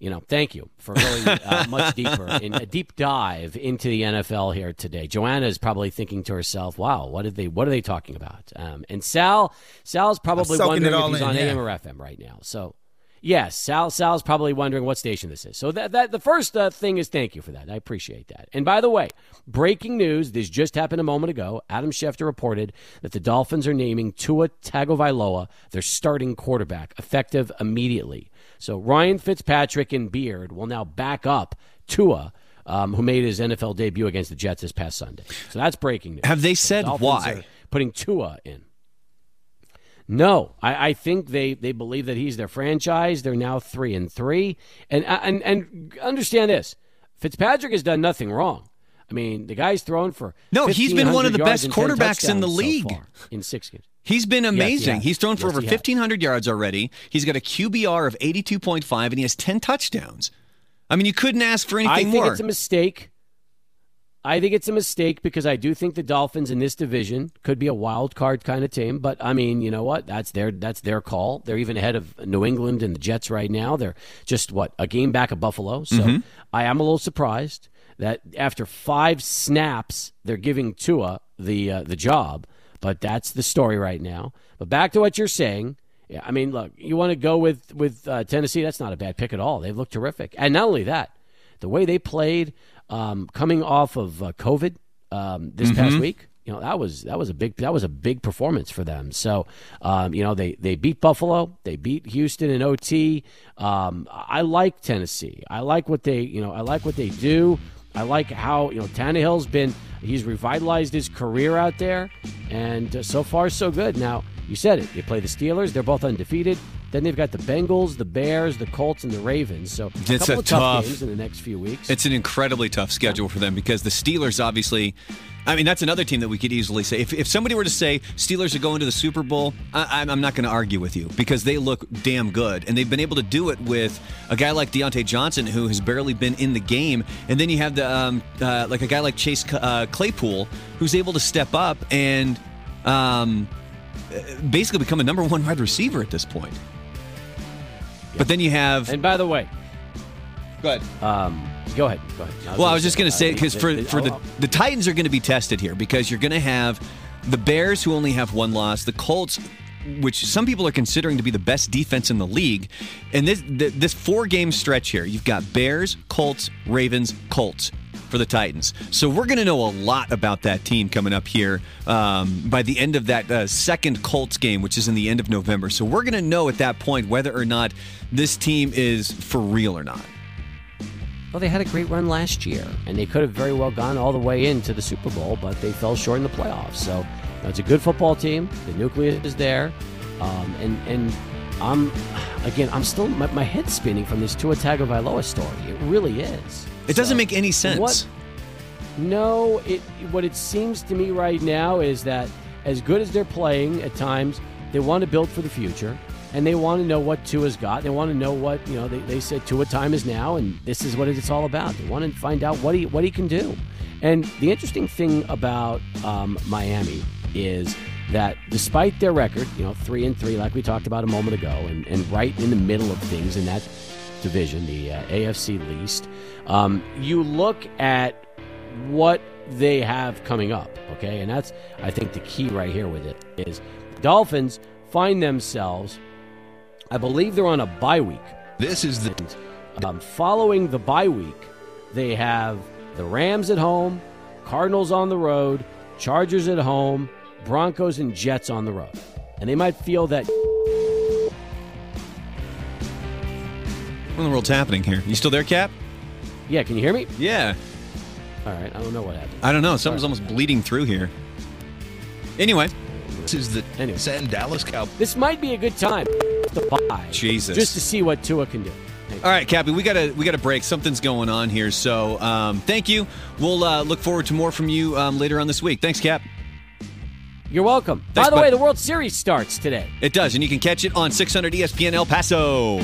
you know, thank you for going uh, *laughs* much deeper in a deep dive into the NFL here today. Joanna is probably thinking to herself, "Wow, what did they? What are they talking about?" Um, and Sal, Sal's probably wondering if he's in, on yeah. AM or FM right now. So Yes, Sal. Sal's probably wondering what station this is. So that, that the first uh, thing is thank you for that. I appreciate that. And by the way, breaking news: this just happened a moment ago. Adam Schefter reported that the Dolphins are naming Tua Tagovailoa their starting quarterback, effective immediately. So Ryan Fitzpatrick and Beard will now back up Tua. Um, who made his NFL debut against the Jets this past Sunday? So that's breaking news. Have they said the why? Putting Tua in. No, I, I, think they, they believe that he's their franchise. They're now three and three, and uh, and and understand this: Fitzpatrick has done nothing wrong. I mean, the guy's thrown for no. He's been one of the best quarterbacks in the league so in six games. He's been amazing. Yes, he he's thrown for yes, over fifteen hundred yards already. He's got a QBR of eighty two point five, and he has ten touchdowns. I mean, you couldn't ask for anything I more. I think it's a mistake I think it's a mistake because I do think the Dolphins in this division could be a wild card kind of team. But I mean, you know what? That's their that's their call. They're even ahead of New England and the Jets right now. They're just what a game back of Buffalo. So mm-hmm. I am a little surprised that after five snaps they're giving Tua the uh, the job. But that's the story right now. But back to what you're saying. Yeah, I mean, look, you want to go with with uh, Tennessee? That's not a bad pick at all. They've looked terrific, and not only that, the way they played um, coming off of uh, COVID um, this mm-hmm. past week. You know that was that was a big that was a big performance for them. So um, you know they they beat Buffalo, they beat Houston in OT. Um, I like Tennessee. I like what they you know I like what they do. I like how you know Tannehill's been he's revitalized his career out there, and uh, so far so good. Now you said it. They play the Steelers. They're both undefeated. Then they've got the Bengals, the Bears, the Colts, and the Ravens. So a it's couple a of tough, tough games in the next few weeks. It's an incredibly tough schedule for them because the Steelers obviously. I mean, that's another team that we could easily say. If, if somebody were to say Steelers are going to the Super Bowl, I, am not going to argue with you because they look damn good. And they've been able to do it with a guy like Diontae Johnson, who has barely been in the game. And then you have the um, uh, like a guy like Chase uh, Claypool, who's able to step up and um, basically become a number one wide receiver at this point. But then you have. And by the way, go ahead. Um, go ahead. Go ahead. I well, I was just going to say because for for the the Titans are going to be tested here because you're going to have the Bears who only have one loss, the Colts which some people are considering to be the best defense in the league. And this this four game stretch here, you've got Bears, Colts, Ravens, Colts for the Titans. So we're going to know a lot about that team coming up here um, by the end of that uh, second Colts game, which is in the end of November. So we're going to know at that point whether or not this team is for real or not. Well, they had a great run last year, and they could have very well gone all the way into the Super Bowl, but they fell short in the playoffs. So you know, it's a good football team. The nucleus is there, um, and and I'm again, I'm still my, my head's spinning from this Tua Tagovailoa story. It really is. It doesn't make any sense. What, no, it what it seems to me right now is that as good as they're playing at times, they want to build for the future and they want to know what Tua's got. They want to know what you know. They, they said Tua time is now, and this is what it's all about. They want to find out what he what he can do. And the interesting thing about um, Miami is that despite their record, you know, three and three, like we talked about a moment ago, and, and right in the middle of things in that division, the uh, AFC least, um, you look at what they have coming up. Okay, and that's I think the key right here with it is Dolphins find themselves. I believe they're on a bye week. This is the Um, following the bye week, they have the Rams at home, Cardinals on the road, Chargers at home, Broncos and Jets on the road. And they might feel that What in the world's happening here? You still there, Cap? Yeah, can you hear me? Yeah. All right, I don't know what happened. I don't know. Something's almost bleeding through here. Anyway, this is the Anyway. Send Dallas Cowboys. This might be a good time to buy. Jesus. Just to see what Tua can do. all right, Cappy, we gotta we gotta break. Something's going on here. So um, thank you. We'll uh, look forward to more from you um, later on this week. Thanks, Cap. You're welcome. Thanks, By the bud. way, the World Series starts today. It does, and you can catch it on 600 ESPN El Paso.